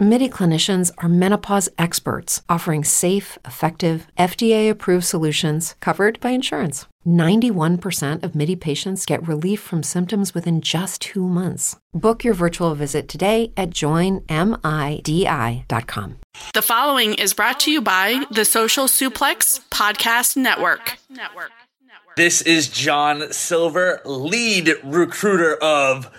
MIDI clinicians are menopause experts offering safe, effective, FDA approved solutions covered by insurance. 91% of MIDI patients get relief from symptoms within just two months. Book your virtual visit today at joinmidi.com. The following is brought to you by the Social Suplex Podcast Network. This is John Silver, lead recruiter of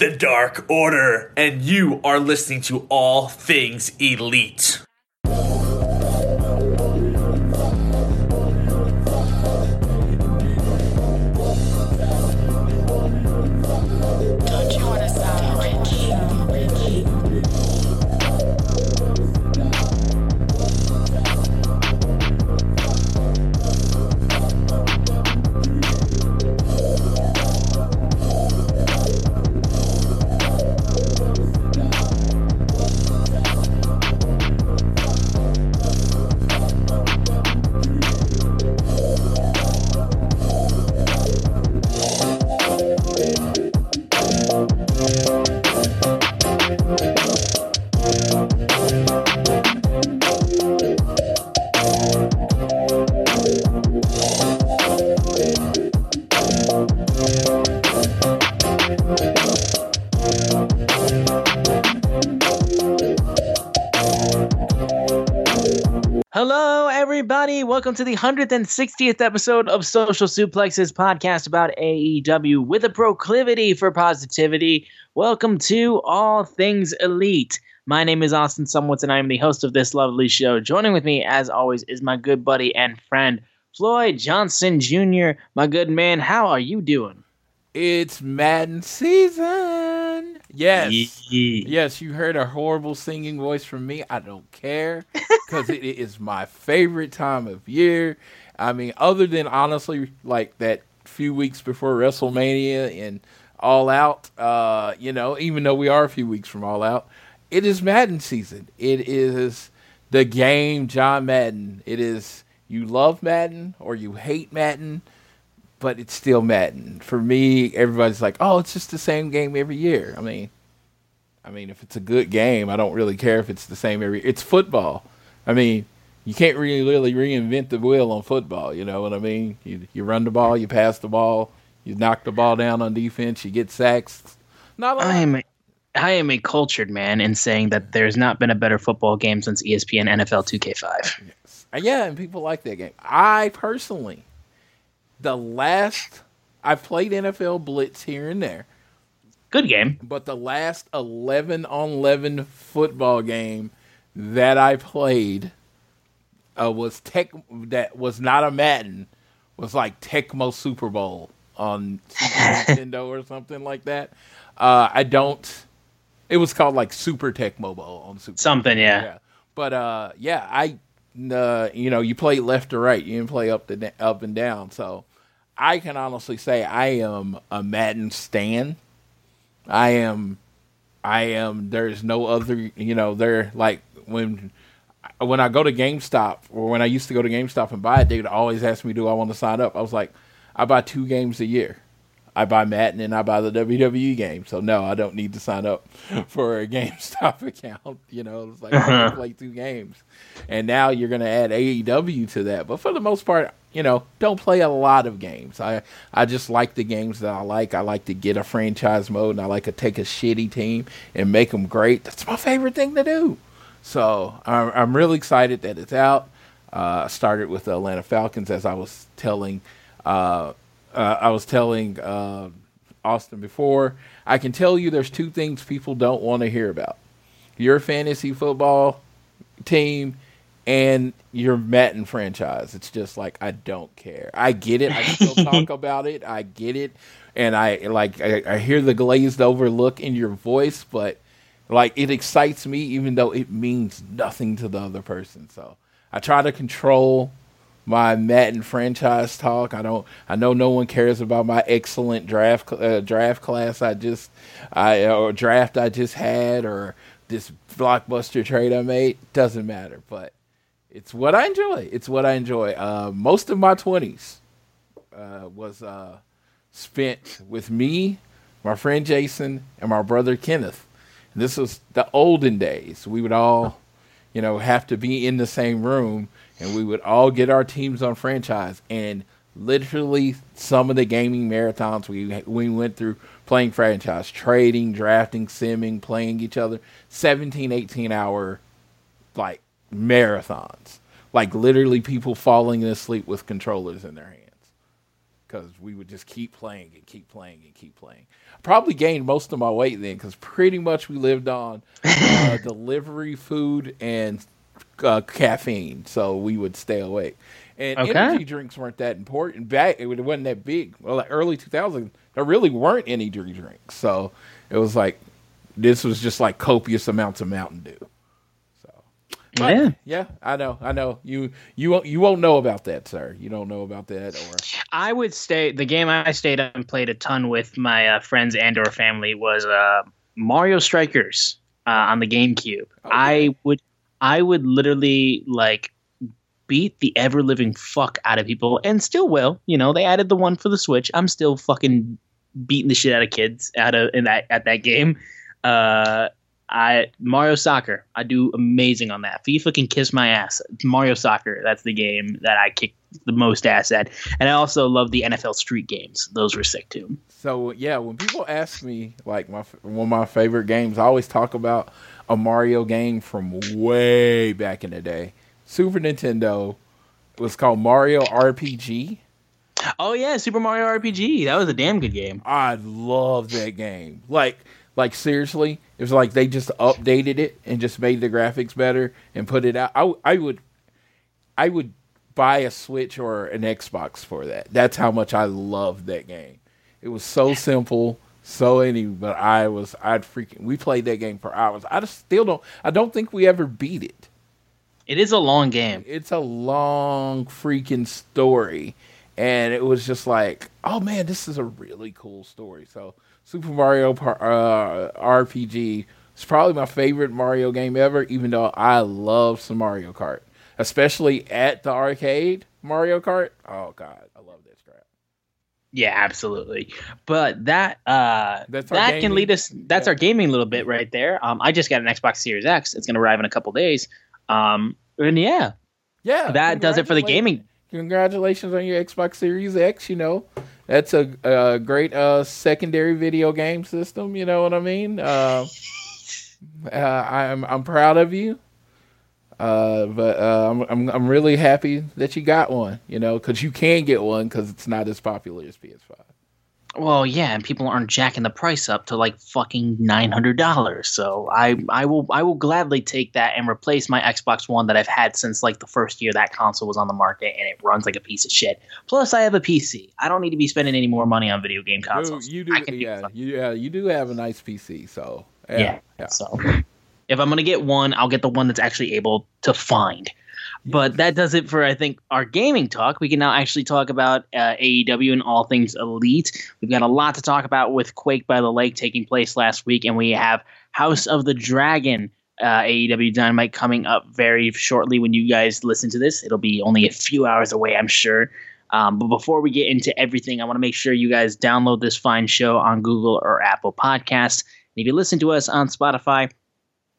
the Dark Order, and you are listening to All Things Elite. Welcome to the 160th episode of Social Suplexes podcast about AEW with a proclivity for positivity. Welcome to All Things Elite. My name is Austin Szumowicz, and I am the host of this lovely show. Joining with me, as always, is my good buddy and friend, Floyd Johnson Jr. My good man, how are you doing? It's Madden season. Yes. Yeah. Yes, you heard a horrible singing voice from me. I don't care because it is my favorite time of year. I mean, other than honestly, like that few weeks before WrestleMania and All Out, uh, you know, even though we are a few weeks from All Out, it is Madden season. It is the game, John Madden. It is you love Madden or you hate Madden but it's still Madden. For me, everybody's like, "Oh, it's just the same game every year." I mean, I mean, if it's a good game, I don't really care if it's the same every. It's football. I mean, you can't really really reinvent the wheel on football. You know what I mean? You you run the ball, you pass the ball, you knock the ball down on defense, you get sacks. Not lot. I am a, I am a cultured man in saying that there's not been a better football game since ESPN NFL 2K5. Uh, Yeah, and people like that game. I personally, the last I've played NFL Blitz here and there, Good game. but the last eleven on eleven football game that I played uh, was Tech. That was not a Madden. Was like Tecmo Super Bowl on Super Nintendo or something like that. Uh, I don't. It was called like Super Tecmo Bowl on Super. Something, yeah. Yeah. But uh, yeah, I, uh, you know, you play left to right, you didn't play up to up and down. So I can honestly say I am a Madden stan. I am, I am. There's no other, you know, there like when. When I go to GameStop, or when I used to go to GameStop and buy it, they would always ask me, "Do I want to sign up?" I was like, "I buy two games a year. I buy Madden and I buy the WWE game. So no, I don't need to sign up for a GameStop account. You know, it's like I can play two games. And now you're going to add AEW to that. But for the most part, you know, don't play a lot of games. I I just like the games that I like. I like to get a franchise mode and I like to take a shitty team and make them great. That's my favorite thing to do. So I'm, I'm really excited that it's out. Uh, I started with the Atlanta Falcons, as I was telling, uh, uh, I was telling uh, Austin before. I can tell you, there's two things people don't want to hear about: your fantasy football team and your Madden franchise. It's just like I don't care. I get it. I still talk about it. I get it, and I like I, I hear the glazed over look in your voice, but like it excites me even though it means nothing to the other person. So I try to control my Madden franchise talk. I don't. I know no one cares about my excellent draft uh, draft class. I just I or draft I just had or this blockbuster trade I made. Doesn't matter, but it's what I enjoy. It's what I enjoy. Uh, most of my twenties uh, was uh, spent with me, my friend Jason, and my brother Kenneth. And this was the olden days. We would all, you know, have to be in the same room, and we would all get our teams on franchise. And literally, some of the gaming marathons we we went through playing franchise, trading, drafting, simming, playing each other, 17, 18 hour, like marathons. Like literally people falling asleep with controllers in their hands. Because we would just keep playing and keep playing and keep playing. Probably gained most of my weight then because pretty much we lived on uh, delivery food and uh, caffeine. So we would stay awake. And Okay. energy drinks weren't that important. Back it wasn't that big. Well, like early 2000s, there really weren't any energy drinks. So it was like this was just like copious amounts of Mountain Dew. So but, Yeah. yeah, I know, I know. You you won't you won't know about that, sir. You don't know about that, or I would stay. The game I stayed up and played a ton with my uh, friends and or family was uh, Mario Strikers uh, on the GameCube. I would, I would literally like beat the ever living fuck out of people, and still will. You know, they added the one for the Switch. I'm still fucking beating the shit out of kids out of in that at that game. Uh, I Mario Soccer. I do amazing on that. FIFA can kiss my ass. Mario Soccer. That's the game that I kick the most ass at. And I also love the NFL Street games. Those were sick too. so. Yeah, when people ask me like my one of my favorite games, I always talk about a Mario game from way back in the day. Super Nintendo. It was called Mario RPG. Oh yeah, Super Mario RPG. That was a damn good game. I love that game. Like, like seriously, it was like they just updated it and just made the graphics better and put it out. I, I would, I would buy a Switch or an Xbox for that. That's how much I loved that game. It was so simple, so any, but I was, I'd freaking. We played that game for hours. I just still don't. I don't think we ever beat it. It is a long game. It's a long freaking story. And it was just like, oh man, this is a really cool story. So, Super Mario uh, RPG is probably my favorite Mario game ever, even though I love some Mario Kart, especially at the arcade Mario Kart. Oh, God, I love that crap. Yeah, absolutely. But that uh that can lead us that's yeah. our gaming little bit right there. Um I just got an Xbox Series X. It's gonna arrive in a couple days. Um and yeah, Yeah. that does it for the gaming. Congratulations on your Xbox Series X. You know, that's a, a great uh, secondary video game system. You know what I mean? Uh, uh, I'm I'm proud of you. Uh, but uh, I'm, I'm I'm really happy that you got one. You know, because you can get one because it's not as popular as PS5. Well, yeah, and people aren't jacking the price up to like fucking nine hundred dollars. So I, I will, I will gladly take that and replace my Xbox One that I've had since like the first year that console was on the market, and it runs like a piece of shit. Plus, I have a PC. I don't need to be spending any more money on video game consoles. You, you do, do yeah, something. you, yeah, you do have a nice PC. So yeah, yeah. yeah. So if I'm gonna get one, I'll get the one that's actually able to find. But that does it for I think our gaming talk. We can now actually talk about uh, AEW and all things elite. We've got a lot to talk about with Quake by the Lake taking place last week, and we have House of the Dragon uh, AEW Dynamite coming up very shortly. When you guys listen to this, it'll be only a few hours away, I'm sure. Um, but before we get into everything, I want to make sure you guys download this fine show on Google or Apple Podcasts. And if you listen to us on Spotify,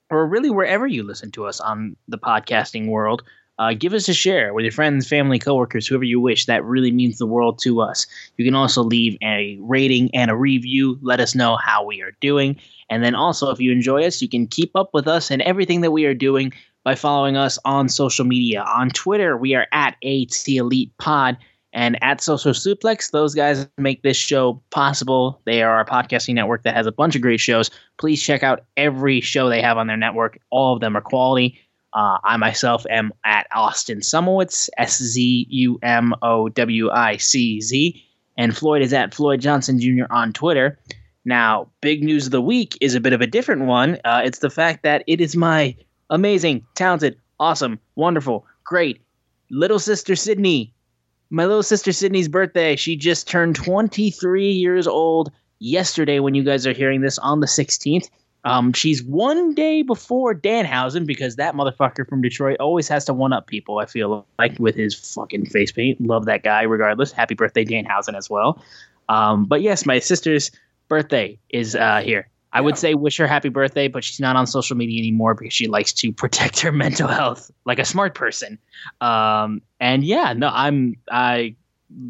or really wherever you listen to us on the podcasting world, uh, give us a share with your friends, family, coworkers, whoever you wish. That really means the world to us. You can also leave a rating and a review. Let us know how we are doing. And then also, if you enjoy us, you can keep up with us and everything that we are doing by following us on social media. On Twitter, we are at AT Elite Pod and at Social Suplex. Those guys make this show possible. They are a podcasting network that has a bunch of great shows. Please check out every show they have on their network. All of them are quality. Uh, I myself am at Austin Szumowicz, S Z U M O W I C Z, and Floyd is at Floyd Johnson Jr. on Twitter. Now, big news of the week is a bit of a different one. Uh, it's the fact that it is my amazing, talented, awesome, wonderful, great little sister Sydney. My little sister Sydney's birthday. She just turned 23 years old yesterday when you guys are hearing this on the 16th. Um, she's one day before Danhausen because that motherfucker from Detroit always has to one up people. I feel like with his fucking face paint. Love that guy. Regardless, happy birthday Danhausen as well. Um, but yes, my sister's birthday is uh, here. I would say wish her happy birthday, but she's not on social media anymore because she likes to protect her mental health like a smart person. Um, and yeah, no, I'm I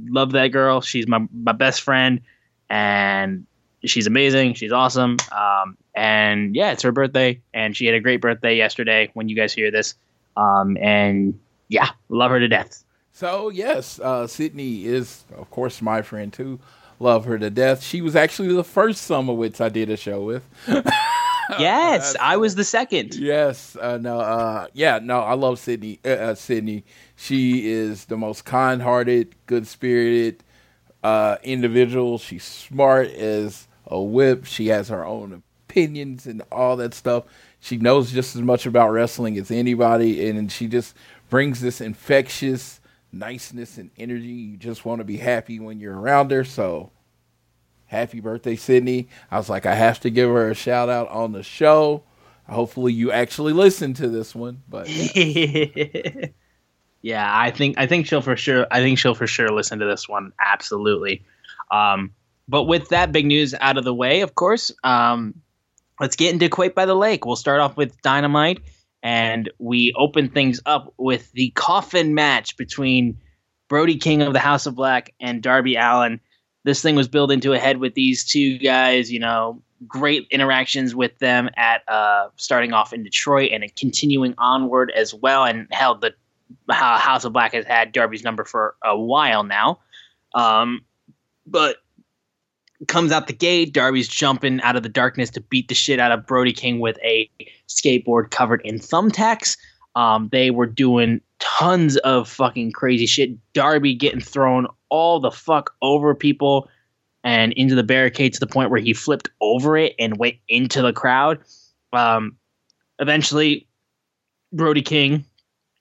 love that girl. She's my my best friend, and she's amazing. She's awesome. Um, and yeah, it's her birthday, and she had a great birthday yesterday when you guys hear this. Um, and yeah, love her to death. So yes, uh, Sydney is of course my friend too. Love her to death. She was actually the first Szumowicz I did a show with. yes, I was the second. Yes, uh, no, uh, yeah, no, I love Sydney. Uh, uh Sydney, she is the most kind-hearted, good-spirited uh, individual. She's smart as a whip. She has her own opinions and all that stuff. She knows just as much about wrestling as anybody, and she just brings this infectious niceness and energy. You just want to be happy when you're around her. So, happy birthday, Sydney. I was like, I have to give her a shout out on the show. Hopefully, you actually listen to this one. But yeah. yeah, I think I think she'll for sure. I think she'll for sure listen to this one. Absolutely. Um, but with that big news out of the way, of course, um, let's get into Quake by the Lake. We'll start off with Dynamite, and we open things up with the coffin match between Brody King of the House of Black and Darby Allin. This thing was built into a head with these two guys, you know, great interactions with them at uh, starting off in Detroit and continuing onward as well. And hell, the House of Black has had Darby's number for a while now. Um, but comes out the gate. Darby's jumping out of the darkness to beat the shit out of Brody King with a skateboard covered in thumbtacks. Um, they were doing tons of fucking crazy shit. Darby getting thrown all the fuck over people and into the barricade to the point where he flipped over it and went into the crowd. Um, eventually, Brody King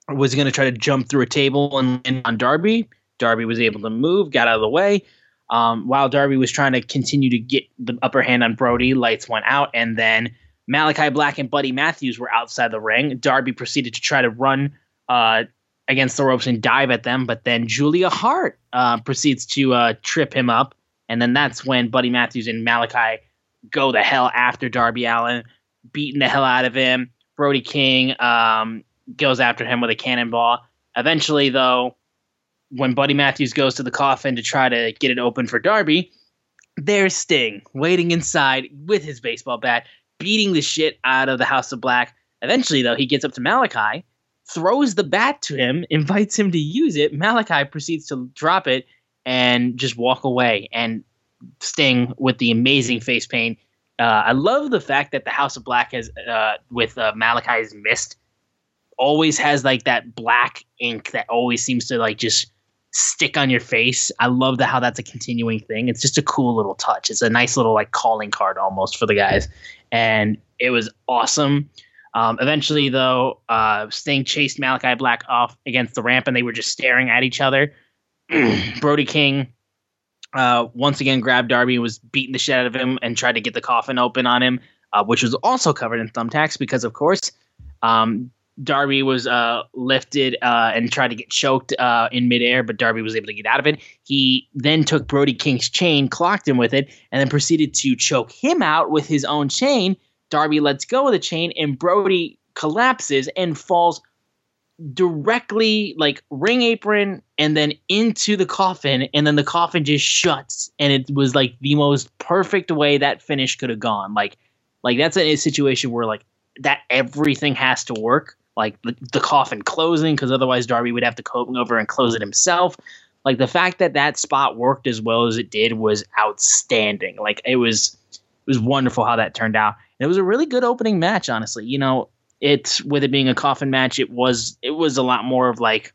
was going to try to jump through a table and land on Darby. Darby was able to move, got out of the way. Um, while Darby was trying to continue to get the upper hand on Brody, lights went out, and then Malachi Black and Buddy Matthews were outside the ring. Darby proceeded to try to run uh, against the ropes and dive at them, but then Julia Hart uh, proceeds to uh, trip him up, and then that's when Buddy Matthews and Malachi go the hell after Darby Allin, beating the hell out of him. Brody King um, goes after him with a cannonball. Eventually, though, when Buddy Matthews goes to the coffin to try to get it open for Darby, there's Sting waiting inside with his baseball bat, beating the shit out of the House of Black. Eventually, though, he gets up to Malachi, throws the bat to him, invites him to use it. Malachi proceeds to drop it and just walk away. And Sting with the amazing face paint. Uh, I love the fact that the House of Black has, uh, with uh, Malachi's mist, always has like that black ink that always seems to like just stick on your face. I love the how that's a continuing thing. It's just a cool little touch. It's a nice little like calling card almost for the guys, and it was awesome. Um, eventually, though, uh, Sting chased Malachi Black off against the ramp, and they were just staring at each other. Brody King uh, once again grabbed Darby and was beating the shit out of him and tried to get the coffin open on him, uh, which was also covered in thumbtacks because, of course, um, Darby was uh, lifted uh, and tried to get choked uh, in midair, but Darby was able to get out of it. He then took Brody King's chain, clocked him with it, and then proceeded to choke him out with his own chain. Darby lets go of the chain, and Brody collapses and falls directly like ring apron and then into the coffin and then the coffin just shuts and it was like the most perfect way that finish could have gone like like that's a, a situation where like that everything has to work like the, the coffin closing because otherwise Darby would have to come over and close it himself. Like the fact that that spot worked as well as it did was outstanding. Like it was it was wonderful how that turned out. And it was a really good opening match, honestly. You know, It's with it being a coffin match, it was it was a lot more of like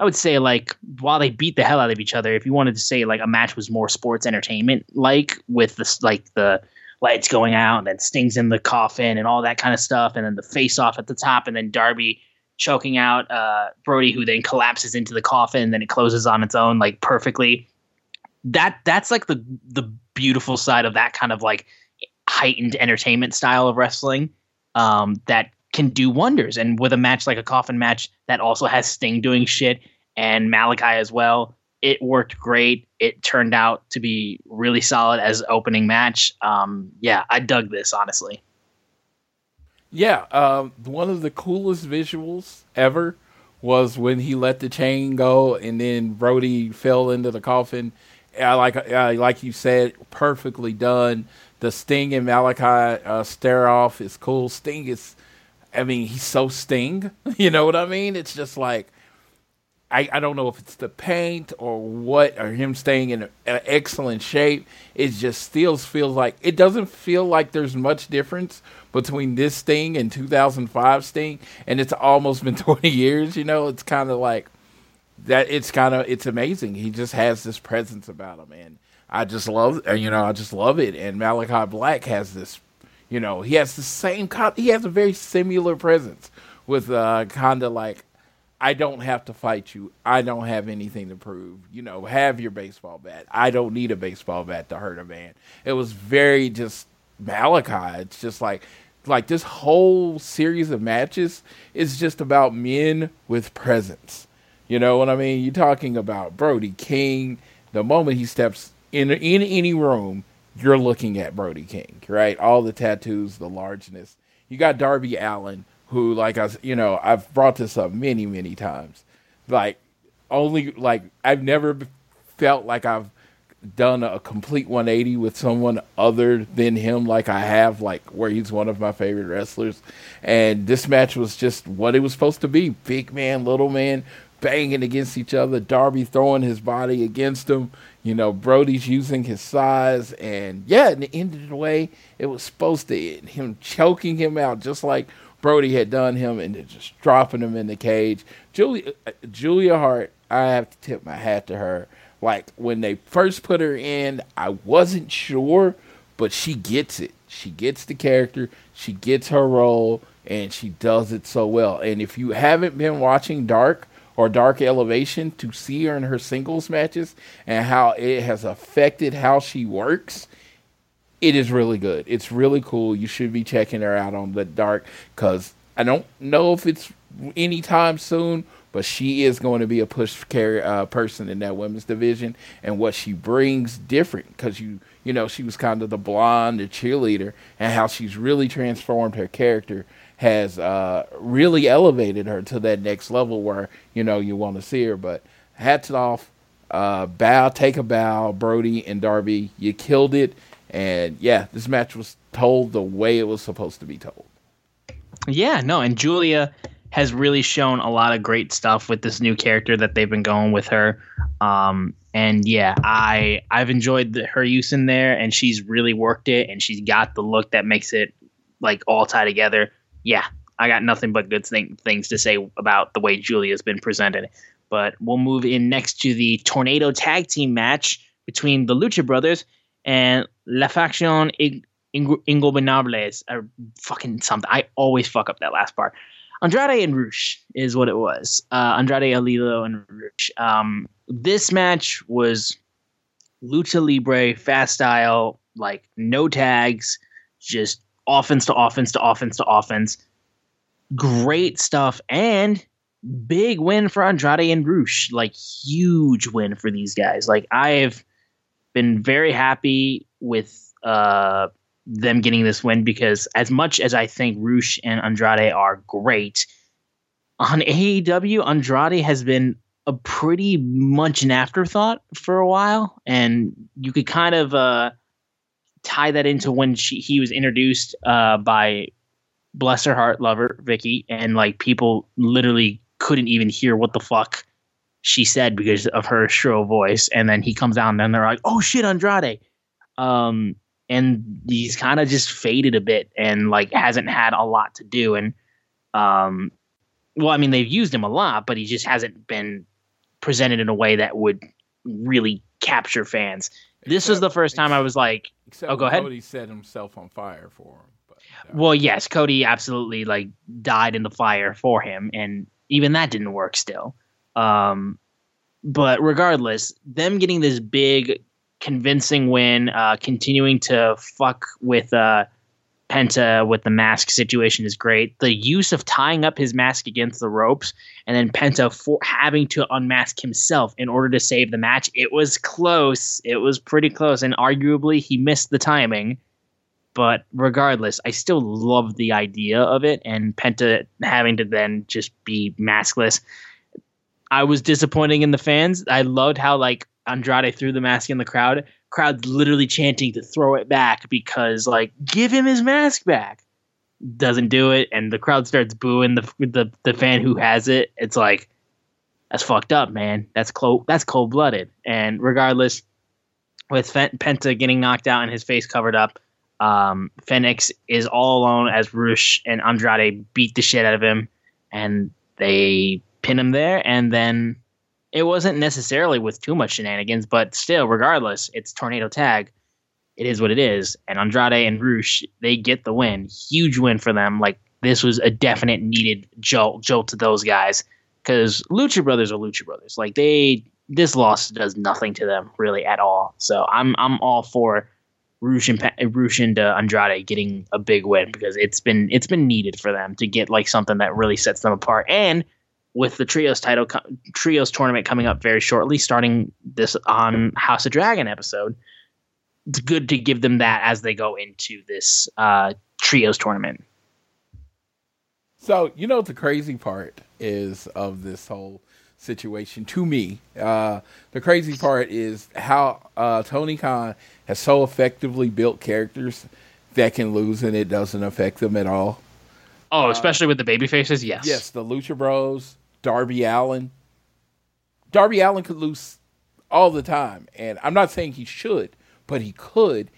I would say like while they beat the hell out of each other, if you wanted to say like a match was more sports entertainment like with this like the lights going out and then Sting's in the coffin and all that kind of stuff, and then the face off at the top, and then Darby choking out uh, Brody, who then collapses into the coffin, and then it closes on its own like perfectly. That that's like the the beautiful side of that kind of like heightened entertainment style of wrestling um, that can do wonders. And with a match like a coffin match that also has Sting doing shit and Malachi as well, it worked great. It turned out to be really solid as opening match. Um, yeah, I dug this honestly. Yeah, um, one of the coolest visuals ever was when he let the chain go and then Brody fell into the coffin. Like, uh, like you said, perfectly done. The Sting and Malachi uh, stare off is cool. Sting is, I mean, he's so Sting. You know what I mean? It's just like I, I don't know if it's the paint or what, or him staying in an excellent shape. It just still feels like it doesn't feel like there's much difference between this Sting and 2005 Sting, and it's almost been 20 years. You know, it's kind of like that. It's kind of it's amazing. He just has this presence about him, and I just love, you know, I just love it. And Malachi Black has this, you know, he has the same, he has a very similar presence with uh, kind of like I don't have to fight you. I don't have anything to prove. You know, have your baseball bat. I don't need a baseball bat to hurt a man. It was very just Malachi. It's just like like this whole series of matches is just about men with presence. You know what I mean? You're talking about Brody King. The moment he steps in in any room, you're looking at Brody King, right? All the tattoos, the largeness. You got Darby Allin who like I you know I've brought this up many many times. Like only like I've never felt like I've done a complete 180 with someone other than him like I have like where he's one of my favorite wrestlers. And this match was just what it was supposed to be. Big man little man banging against each other Darby throwing his body against him you know Brody's using his size and yeah and it ended the way it was supposed to end. Him choking him out just like Brody had done him and just dropping him in the cage. Julia uh, Julia Hart, I have to tip my hat to her. Like when they first put her in, I wasn't sure, but she gets it. She gets the character, she gets her role, and she does it so well. And if you haven't been watching Dark or Dark Elevation to see her in her singles matches and how it has affected how she works, it is really good. It's really cool. You should be checking her out on the dark because I don't know if it's anytime soon, but she is going to be a push carry uh, person in that women's division, and what she brings different because you you know she was kind of the blonde, the cheerleader, and how she's really transformed her character has uh, really elevated her to that next level where you know you want to see her. But hats off, uh, bow, take a bow, Brody and Darby, you killed it and yeah, this match was told the way it was supposed to be told. Yeah, no, and Julia has really shown a lot of great stuff with this new character that they've been going with her. Um, and yeah, I I've enjoyed the, her use in there, and she's really worked it, and she's got the look that makes it like all tie together. Yeah, I got nothing but good thing, things to say about the way Julia's been presented. But we'll move in next to the tornado tag team match between the Lucha Brothers and La Faction Ingobernables or fucking something. I always fuck up that last part. Andrade and Rush is what it was. Uh, Andrade El Idolo and Rush. Um, this match was lucha libre, fast style, like no tags, just offense to offense to offense to offense. Great stuff and big win for Andrade and Rush. Like huge win for these guys. Like I have been very happy with uh, them getting this win because as much as I think Rush and Andrade are great, on AEW, Andrade has been a pretty much an afterthought for a while, and you could kind of uh, tie that into when she, he was introduced uh, by bless her heart lover Vickie, and like people literally couldn't even hear what the fuck she said because of her shrill voice. And then he comes out and then they're like, oh shit, Andrade. Um, and he's kind of just faded a bit and like hasn't had a lot to do. And Um, well, I mean, they've used him a lot, but he just hasn't been presented in a way that would really capture fans. This was the first time I was like, Oh, go ahead. Cody set himself on fire for him. But, well, yes, Cody absolutely like died in the fire for him, and even that didn't work still. Um, but regardless, them getting this big, convincing win, uh, continuing to fuck with uh, Penta with the mask situation is great. The use of tying up his mask against the ropes and then Penta for having to unmask himself in order to save the match. It was close. It was pretty close, and arguably he missed the timing. But regardless, I still love the idea of it, and Penta having to then just be maskless. I was disappointing in the fans. I loved how like Andrade threw the mask in the crowd. Crowd literally chanting to throw it back because like give him his mask back. Doesn't do it, and the crowd starts booing the the the fan who has it. It's like that's fucked up, man. That's cold. That's cold blooded. And regardless, with Penta getting knocked out and his face covered up, um, Phoenix is all alone as Rush and Andrade beat the shit out of him, and they pin him there. And then it wasn't necessarily with too much shenanigans, but still, regardless, it's tornado tag. It is what it is. And Andrade and Rush, they get the win. Huge win for them. Like this was a definite needed jolt jolt to those guys because Lucha Brothers are Lucha Brothers. Like they, this loss does nothing to them really at all. So I'm I'm all for Rush and and uh, Andrade getting a big win because it's been it's been needed for them to get like something that really sets them apart. And with the trios title trios tournament coming up very shortly, starting this on House of Dragon episode, it's good to give them that as they go into this uh, trios tournament. So you know the crazy part is of this whole situation to me. Uh, the crazy part is how uh, Tony Khan has so effectively built characters that can lose and it doesn't affect them at all. Oh, especially with the baby faces, yes. Yes, the Lucha Bros, Darby Allin. Darby Allin could lose all the time, and I'm not saying he should, but he could,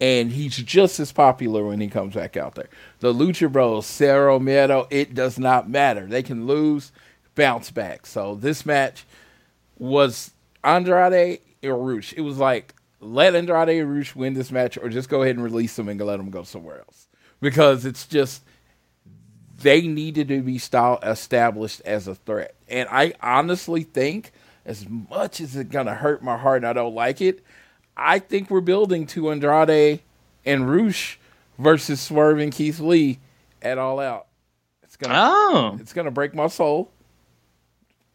and he's just as popular when he comes back out there. The Lucha Bros, Cero Miedo, it does not matter. They can lose, bounce back. So this match was Andrade or Rush. It was like let Andrade and Rush win this match, or just go ahead and release them and let them go somewhere else because it's just they needed to be style established as a threat. And I honestly think, as much as it's gonna hurt my heart and I don't like it, I think we're building to Andrade and Rush versus Swerve and Keith Lee at All Out. It's gonna Oh, it's gonna break my soul.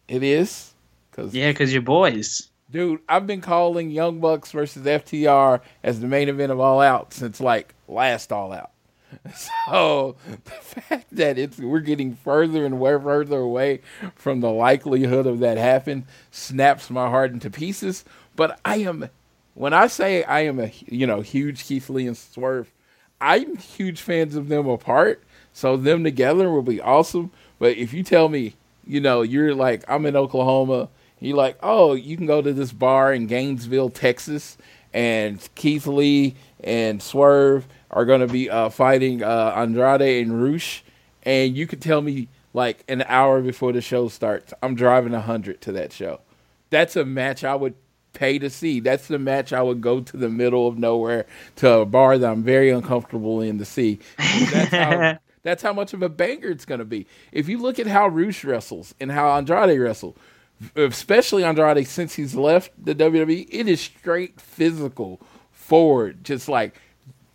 It is because yeah, because you're boys. dude, I've been calling Young Bucks versus FTR as the main event of All Out since like last All Out. So the fact that it's we're getting further and further away from the likelihood of that happen snaps my heart into pieces. But I am, when I say I am a you know huge Keith Lee and Swerve, I'm huge fans of them apart. So them together will be awesome. But if you tell me, you know, you're like I'm in Oklahoma, you're like, oh, you can go to this bar in Gainesville, Texas, and Keith Lee and Swerve are going to be uh, fighting uh, Andrade and Rush, and you could tell me like an hour before the show starts, I'm driving a hundred to that show. That's a match I would pay to see. That's the match I would go to the middle of nowhere to a bar that I'm very uncomfortable in to see. That's how, that's how much of a banger it's going to be. If you look at how Rush wrestles and how Andrade wrestle, especially Andrade since he's left the WWE, it is straight physical forward, just like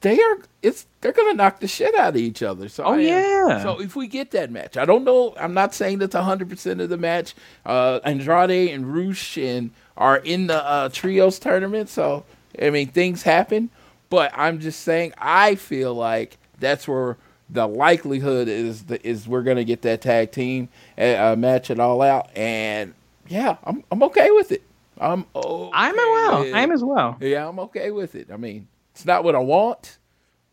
they are. It's they're gonna knock the shit out of each other. So Oh, am- yeah. So if we get that match, I don't know. I'm not saying that's 100 percent of the match. Uh, Andrade and Rush and are in the uh, trios tournament, so I mean things happen. But I'm just saying, I feel like that's where the likelihood is the, is we're gonna get that tag team uh, match it all out, and yeah, I'm I'm okay with it. I'm okay I'm as well. I'm as well. yeah, I'm okay with it. I mean, it's not what I want,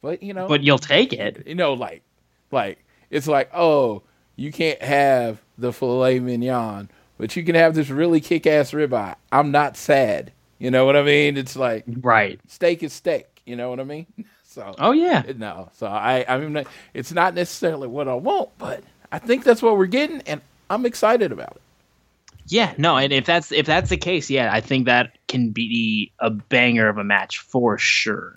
but you know, But you'll take it. you know, like, like it's like, oh, you can't have the filet mignon, but you can have this really kick-ass ribeye. I'm not sad. You know what I mean? It's like Right. steak is steak. You know what I mean? So, Oh yeah. no. So I, I mean, it's not necessarily what I want, but I think that's what we're getting, and I'm excited about it. Yeah, no, and if that's if that's the case, yeah, I think that can be a banger of a match for sure.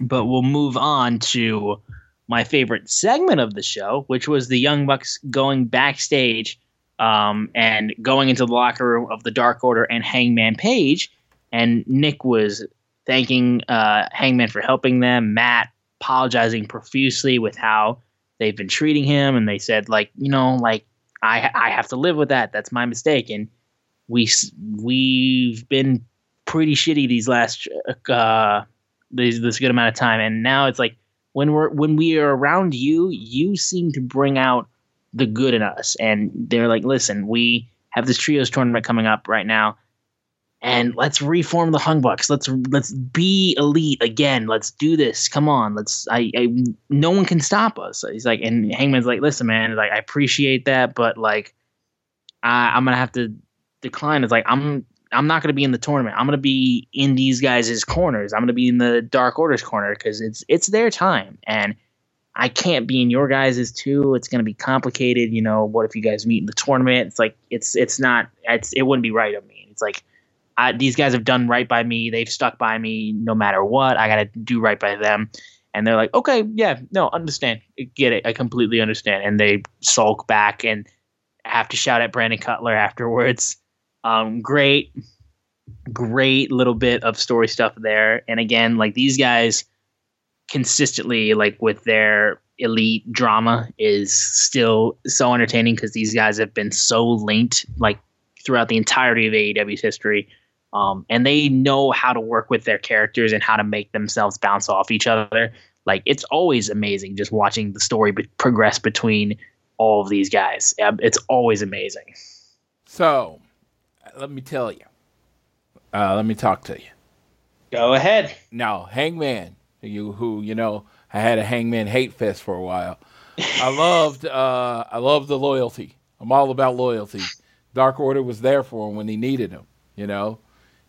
But we'll move on to my favorite segment of the show, which was the Young Bucks going backstage um, and going into the locker room of the Dark Order and Hangman Page. And Nick was thanking uh, Hangman for helping them. Matt apologizing profusely with how they've been treating him, and they said like, you know, like I I have to live with that. That's my mistake, and we we've been pretty shitty these last uh these, this good amount of time, and now it's like when we're when we are around you, you seem to bring out the good in us, and they're like, listen, we have this trios tournament coming up right now and let's reform the Hung Bucks. Let's let's be elite again. Let's do this. Come on. Let's. I. I no one can stop us. He's like, and Hangman's like, listen, man. Like, I appreciate that, but like, I, I'm gonna have to decline. It's like I'm. I'm not gonna be in the tournament. I'm gonna be in these guys' corners. I'm gonna be in the Dark Order's corner because it's it's their time, and I can't be in your guys' too. It's gonna be complicated. You know, what if you guys meet in the tournament? It's like it's it's not. It's it wouldn't be right of me. It's like I, these guys have done right by me. They've stuck by me no matter what. I got to do right by them. And they're like, okay, yeah, no, understand. Get it. I completely understand. And they sulk back and have to shout at Brandon Cutler afterwards. Um, great, great little bit of story stuff there. And again, like these guys consistently, like with their elite drama, is still so entertaining because these guys have been so linked, like throughout the entirety of AEW's history. Um, and they know how to work with their characters and how to make themselves bounce off each other. Like it's always amazing just watching the story be- progress between all of these guys. It's always amazing. So, let me tell you. Uh, let me talk to you. Go ahead. Now, Hangman, you who you know, I had a Hangman hate fest for a while. I loved, uh, I loved the loyalty. I'm all about loyalty. Dark Order was there for him when he needed him. You know,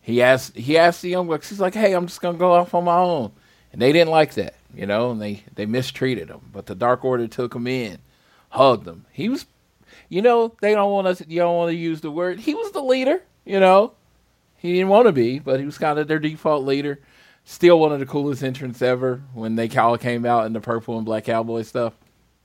he asked he asked the young bucks. He's like, "Hey, I'm just gonna go off on my own," and they didn't like that, you know, and they they mistreated him. But the Dark Order took him in, hugged him. He was, you know, they don't want us. You don't want to use the word. He was the leader, you know. He didn't want to be, but he was kind of their default leader. Still one of the coolest entrants ever when they all came out in the purple and black cowboy stuff.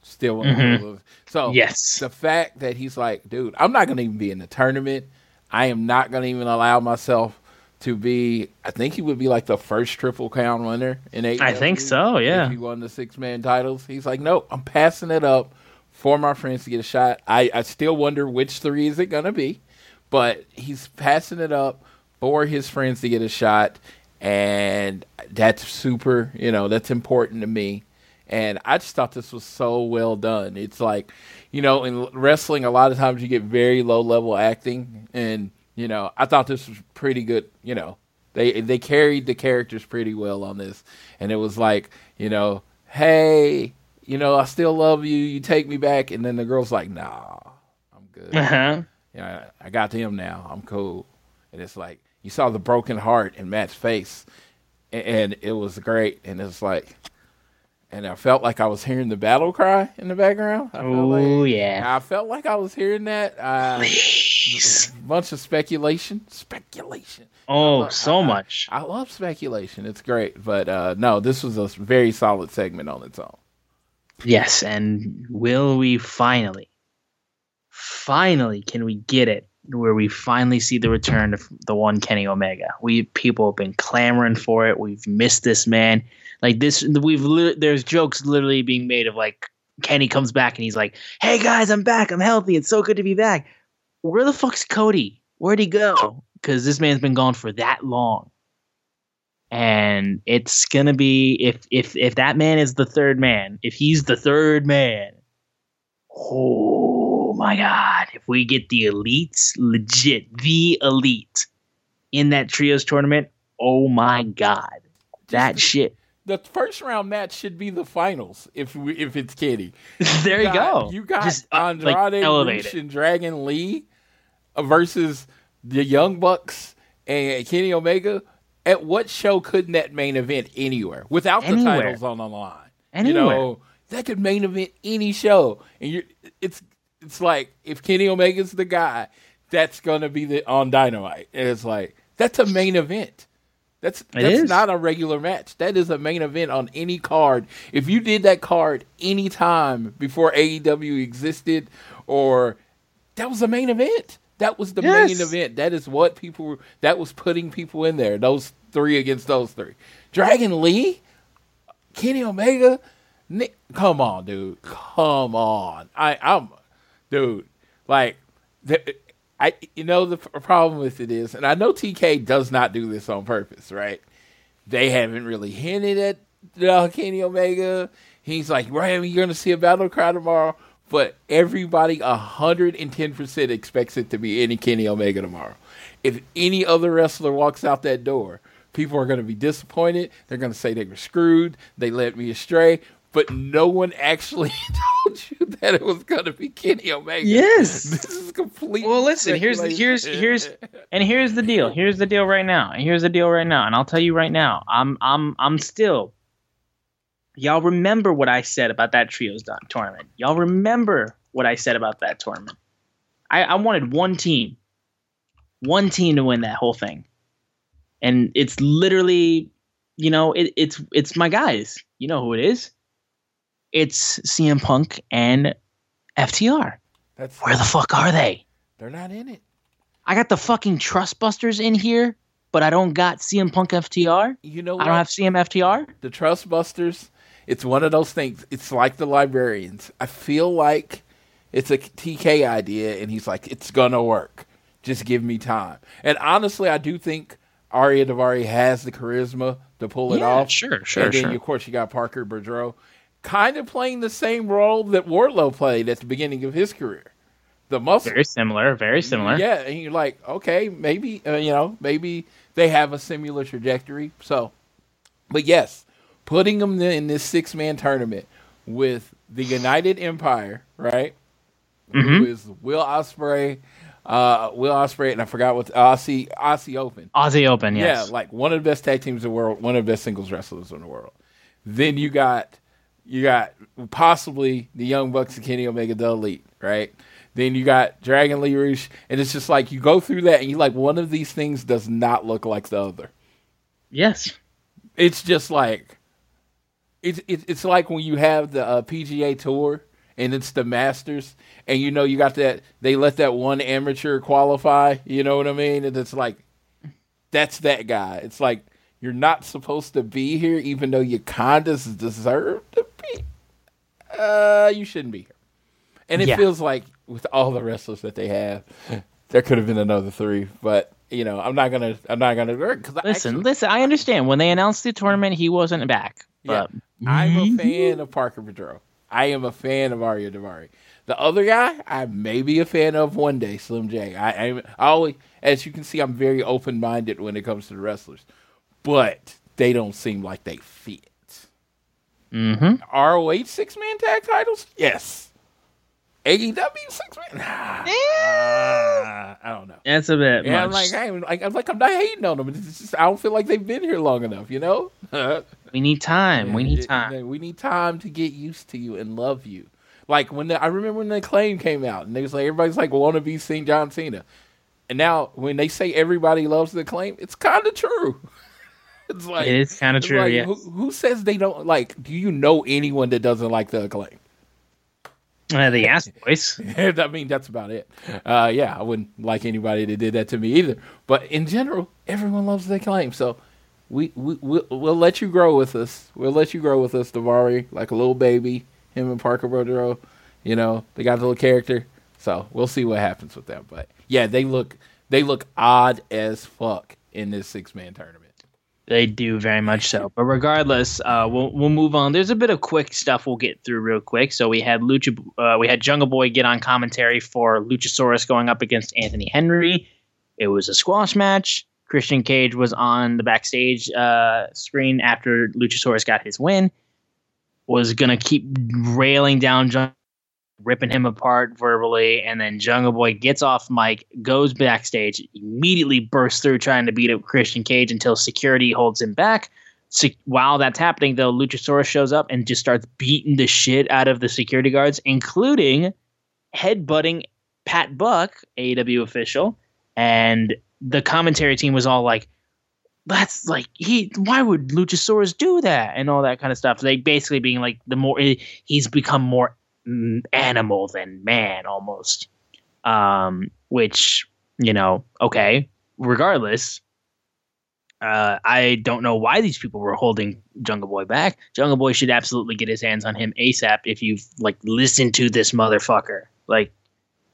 Still one mm-hmm. of the. So yes, the fact that he's like, dude, I'm not gonna even be in the tournament. I am not gonna even allow myself to be. I think he would be like the first triple crown winner in eight. I think so. Yeah, he won the six man titles. He's like, no, I'm passing it up for my friends to get a shot. I, I still wonder which three is it gonna be, but he's passing it up for his friends to get a shot, and that's super. You know, that's important to me. And I just thought this was so well done. It's like, you know, in wrestling, a lot of times you get very low level acting, and you know, I thought this was pretty good. You know, they they carried the characters pretty well on this, and it was like, you know, hey, you know, I still love you. You take me back, and then the girl's like, nah, I'm good. Uh-huh. Yeah, I got to him now. I'm cool. And it's like you saw the broken heart in Matt's face, and, and it was great. And it's like, and I felt like I was hearing the battle cry in the background. Oh like, yeah, I felt like I was hearing that. Uh, Please. Bunch of speculation, speculation. Oh, love, so I, much. I, I, love speculation. It's great, but uh, no, this was a very solid segment on its own. Yes, and will we finally, finally, can we get it where we finally see the return of the one Kenny Omega? We people have been clamoring for it. We've missed this man. Like this, we've li- there's jokes literally being made of like Kenny comes back and he's like, "Hey guys, I'm back. I'm healthy. It's so good to be back." Where the fuck's Cody? Where'd he go? Because this man's been gone for that long, and it's gonna be if if if that man is the third man, if he's the third man, oh my god! If we get the elites, legit the elite in that trios tournament, oh my god, that shit the first round match should be the finals if we, if it's Kenny. there you, you got, go. You got Just, uh, Andrade, like, and Dragon Lee versus the Young Bucks and Kenny Omega. At what show couldn't that main event anywhere without the anywhere. titles on the line? Anywhere. You know, that could main event any show. And you it's it's like if Kenny Omega's the guy, that's gonna be the on Dynamite. And it's like that's a main event. That's that's not a regular match. That is a main event on any card. If you did that card any time before AEW existed, or that was a main event. That was the yes. main event. That is what people. That was putting people in there. Those three against those three. Dragon Lee, Kenny Omega. Nick, come on, dude. Come on. I, I'm, dude. Like, the, I you know the problem with it is, and I know TK does not do this on purpose, right? They haven't really hinted at uh, Kenny Omega. He's like, right, you're gonna see a battle cry tomorrow, but everybody hundred and ten percent expects it to be any Kenny Omega tomorrow. If any other wrestler walks out that door, people are going to be disappointed. They're going to say they were screwed. They led me astray but no one actually told you that it was going to be Kenny Omega. Yes, this is complete. Well, listen, here's here's here's and here's the deal. Here's the deal right now. And here's the deal right now. And I'll tell you right now. I'm I'm I'm still. Y'all remember what I said about that trios tournament. Y'all remember what I said about that tournament. I, I wanted one team, one team to win that whole thing, and it's literally, you know, it, it's it's my guys. You know who it is it's CM Punk and FTR. That's Where the fuck are they? They're not in it. I got the fucking Trustbusters in here, but I don't got CM Punk FTR. You know, what? I don't have CM FTR. The Trustbusters. It's one of those things. It's like the Librarians. I feel like it's a TK idea, and he's like, it's gonna work. Just give me time. And honestly, I do think Ariya Daivari has the charisma to pull it yeah, off. Sure, sure, and then, sure. Of course, you got Parker Boudreaux kind of playing the same role that Wardlow played at the beginning of his career. The muscle. Very similar, very similar. Yeah, and you're like, okay, maybe, uh, you know, maybe they have a similar trajectory. So, but yes, putting them in this six man tournament with the United Empire, right? Mm-hmm. Who is Will Ospreay, uh, Will Ospreay, and I forgot what Aussie Aussie Open. Aussie Open, yes. Yeah, like one of the best tag teams in the world, one of the best singles wrestlers in the world. Then you got you got possibly the Young Bucks and Kenny Omega, the Elite, right? Then you got Dragon Lee Rush, and it's just like you go through that, and you like one of these things does not look like the other. Yes, it's just like it's it, it's like when you have the uh, PGA Tour and it's the Masters, and you know you got that they let that one amateur qualify. You know what I mean? And it's like that's that guy. It's like you're not supposed to be here, even though you kind of deserve to be. Uh, you shouldn't be here. And it yeah. feels like with all the wrestlers that they have, there could have been another three, but you know, I'm not gonna, I'm not gonna Cause listen, actually, listen. I understand when they announced the tournament, he wasn't back. But... Yeah, I'm a fan of Parker Boudreaux. I am a fan of Ariya Daivari. The other guy, I may be a fan of one day, Slim J. I, I, I always, as you can see, I'm very open minded when it comes to the wrestlers but they don't seem like they fit. Mm-hmm. ROH six man tag titles? Yes. AEW six man? Yeah. I don't know. That's a bit. Yeah, much. I'm like, I, am like, I'm not hating on them. It's just, I don't feel like they've been here long enough. You know. we need time. We need time. We need time to get used to you and love you. Like when the, I remember when the claim came out, and they was like, everybody's like, want to be St. John Cena, and now when they say everybody loves the claim, it's kind of true. It's like it is kind of true. Like, yeah. Who, who, says they don't like? Do you know anyone that doesn't like the acclaim? Uh, the ass voice. I mean, that's about it. Uh, yeah, I wouldn't like anybody that did that to me either. But in general, everyone loves the acclaim. So we, we we'll, we'll let you grow with us. We'll let you grow with us, Daivari, like a little baby. Him and Parker Boudreaux, you know, they got a little character. So we'll see what happens with them. But yeah, they look they look odd as fuck in this six man tournament. They do very much so. But regardless, uh, we'll we'll move on. There's a bit of quick stuff we'll get through real quick. So we had Lucha, uh, we had Jungle Boy get on commentary for Luchasaurus going up against Anthony Henry. It was a squash match. Christian Cage was on the backstage uh, screen after Luchasaurus got his win. Was gonna keep railing down Jungle ripping him apart verbally, and then Jungle Boy gets off mic, goes backstage, immediately bursts through trying to beat up Christian Cage until security holds him back. So while that's happening, though, Luchasaurus shows up and just starts beating the shit out of the security guards, including headbutting Pat Buck, AEW official, and the commentary team was all like, "That's like he. Why would Luchasaurus do that?" and all that kind of stuff. They basically being like, the more he's become more animal than man, almost. Um, which you know, okay. Regardless, uh, I don't know why these people were holding Jungle Boy back. Jungle Boy should absolutely get his hands on him ASAP if you've like listened to this motherfucker. Like,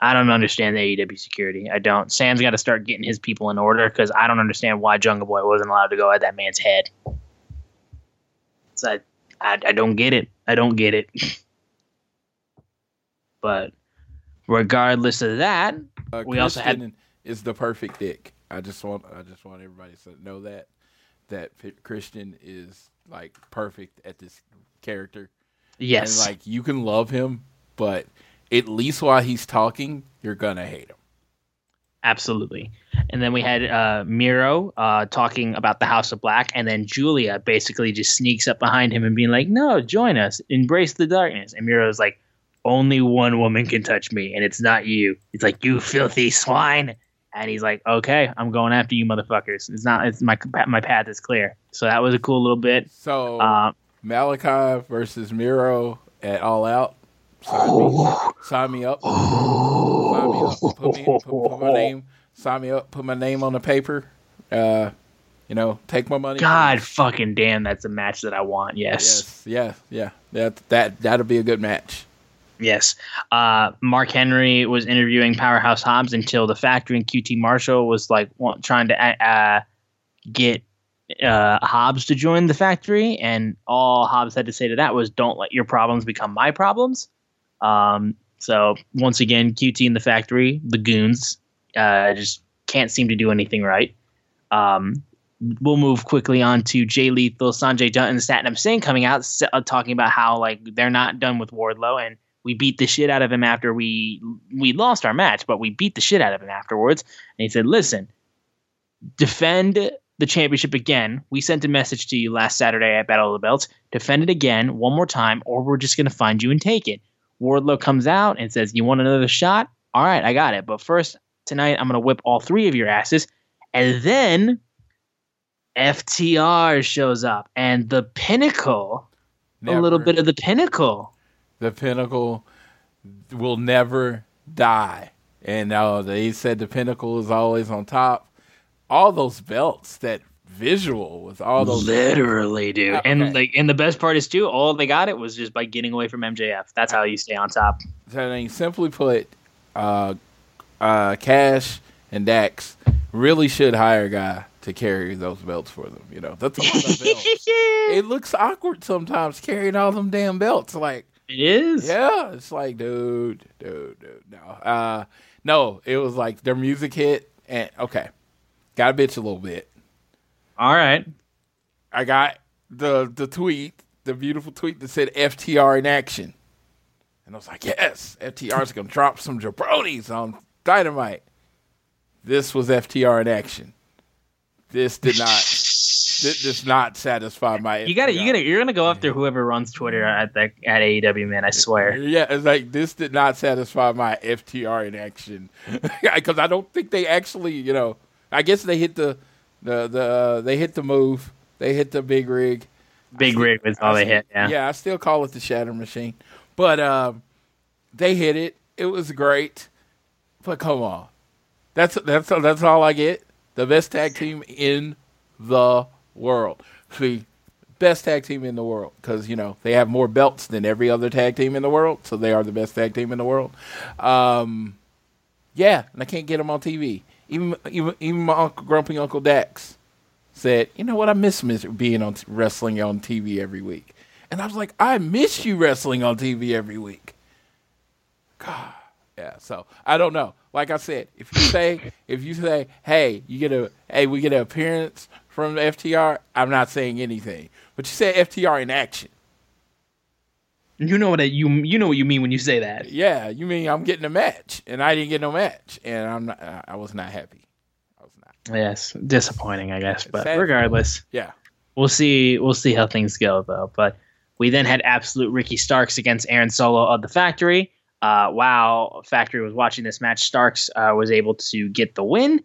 I don't understand the AEW security. I don't. Sam's got to start getting his people in order because I don't understand why Jungle Boy wasn't allowed to go at that man's head. So I, I, I don't get it. I don't get it. but regardless of that, Uh, We also had- Christian is the perfect dick. I just want I just want everybody to know that that Christian is like perfect at this character. yes, And like you can love him, but at least while he's talking, you're gonna hate him. Absolutely. And then we had uh, Miro uh, talking about the House of Black, and then Julia basically just sneaks up behind him and being like, "No, join us, embrace the darkness." And Miro's like, "Only one woman can touch me, and it's not you." It's like, "You filthy swine!" And he's like, "Okay, I'm going after you, motherfuckers. It's not. It's my my path is clear." So that was a cool little bit. So Uh, Malakai versus Miro at All Out. Sign me, sign me up. Sign me up. Put, me, put, put my name. Sign me up. Put my name on the paper. Uh, you know, take my money. God fucking damn, that's a match that I want. Yes. Yes. Yeah. Yeah. That that that'll be a good match. Yes. Uh, Mark Henry was interviewing Powerhouse Hobbs until the factory and QT Marshall was like want, trying to uh, get uh, Hobbs to join the factory, and all Hobbs had to say to that was, "Don't let your problems become my problems." Um, so once again, QT and the factory, the goons, uh, just can't seem to do anything right. Um, we'll move quickly on to Jay Lethal, Sanjay Dutt, and Satnam Singh coming out uh, talking about how like they're not done with Wardlow and we beat the shit out of him after we we lost our match, but we beat the shit out of him afterwards. And he said, "Listen, defend the championship again. We sent a message to you last Saturday at Battle of the Belts. Defend it again one more time, or we're just gonna find you and take it." Wardlow comes out and says, "You want another shot? All right, I got it. But first tonight, I'm gonna whip all three of your asses." And then FTR shows up, and the pinnacle, a little bit of the pinnacle. The pinnacle will never die. And uh, they said the pinnacle is always on top. All those belts, that visual with all those Literally, dude. Uh, And like, and the best part is too, all they got it was just by getting away from MJF. That's how you stay on top. So I mean, simply put, uh, uh, Cash and Dax really should hire a guy to carry those belts for them. You know, that's a lot of belts. It looks awkward sometimes carrying all them damn belts. Like, It is. yeah, it's like, dude, dude, dude, no, uh, no. It was like their music hit, and okay, got a bitch a little bit. All right. I got the the tweet, the beautiful tweet that said FTR in action. And I was like, yes, FTR's going to drop some jabronis on Dynamite. This was FTR in action. This did not this does not satisfy my You got to You got to You're gonna go after whoever runs Twitter at the at AEW, man. I swear. Yeah, it's like this did not satisfy my FTR in action because I don't think they actually, you know, I guess they hit the the the uh, they hit the move, they hit the big rig, Big rig was all they hit. Yeah. I still call it the Shatter Machine, but um, they hit it. It was great, but come on, that's that's that's all I get. The best tag team in the world. See, best tag team in the world because you know they have more belts than every other tag team in the world, so they are the best tag team in the world. Um, yeah, and I can't get them on TV. Even even even my uncle, grumpy Uncle Dax said, "You know what? I miss miss being on t- wrestling on TV every week." And I was like, "I miss you wrestling on TV every week." God, yeah. So I don't know. Like I said, if you say if you say, "Hey, you get a hey, we get an appearance from FTR," I'm not saying anything. But you said FTR in action. You know what you you know what you mean when you say that. Yeah, you mean I'm getting a match, and I didn't get no match, and I'm not. I was not happy. I was not. Yes, disappointing, I guess. But Sad. regardless, Yeah. we'll see. We'll see how things go though. But we then had absolute Ricky Starks against Aaron Solo of the Factory. Uh, while Factory was watching this match, Starks uh, was able to get the win.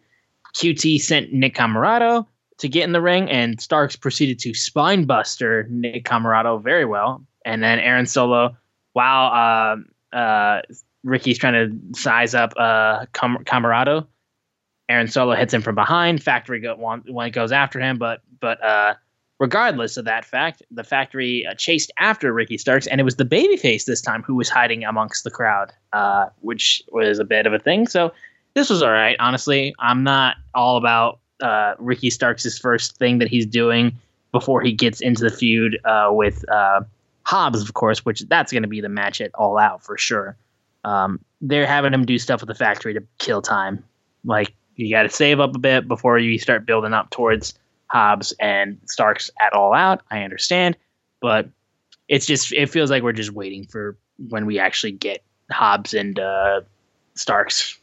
QT sent Nick Comoroto to get in the ring, and Starks proceeded to spinebuster Nick Comoroto very well. And then Aaron Solo, while uh, uh, Ricky's trying to size up uh, Com- Comoroto, Aaron Solo hits him from behind. Factory go, one goes after him, but but uh, regardless of that fact, the factory uh, chased after Ricky Starks, and it was the babyface this time who was hiding amongst the crowd, uh, which was a bit of a thing. So this was all right, honestly. I'm not all about uh, Ricky Starks' first thing that he's doing before he gets into the feud uh, with uh, Hobbs, of course, which that's going to be the match at All Out for sure. Um, they're having him do stuff with the factory to kill time. Like you got to save up a bit before you start building up towards Hobbs and Starks at All Out. I understand, but it's just it feels like we're just waiting for when we actually get Hobbs and uh, Starks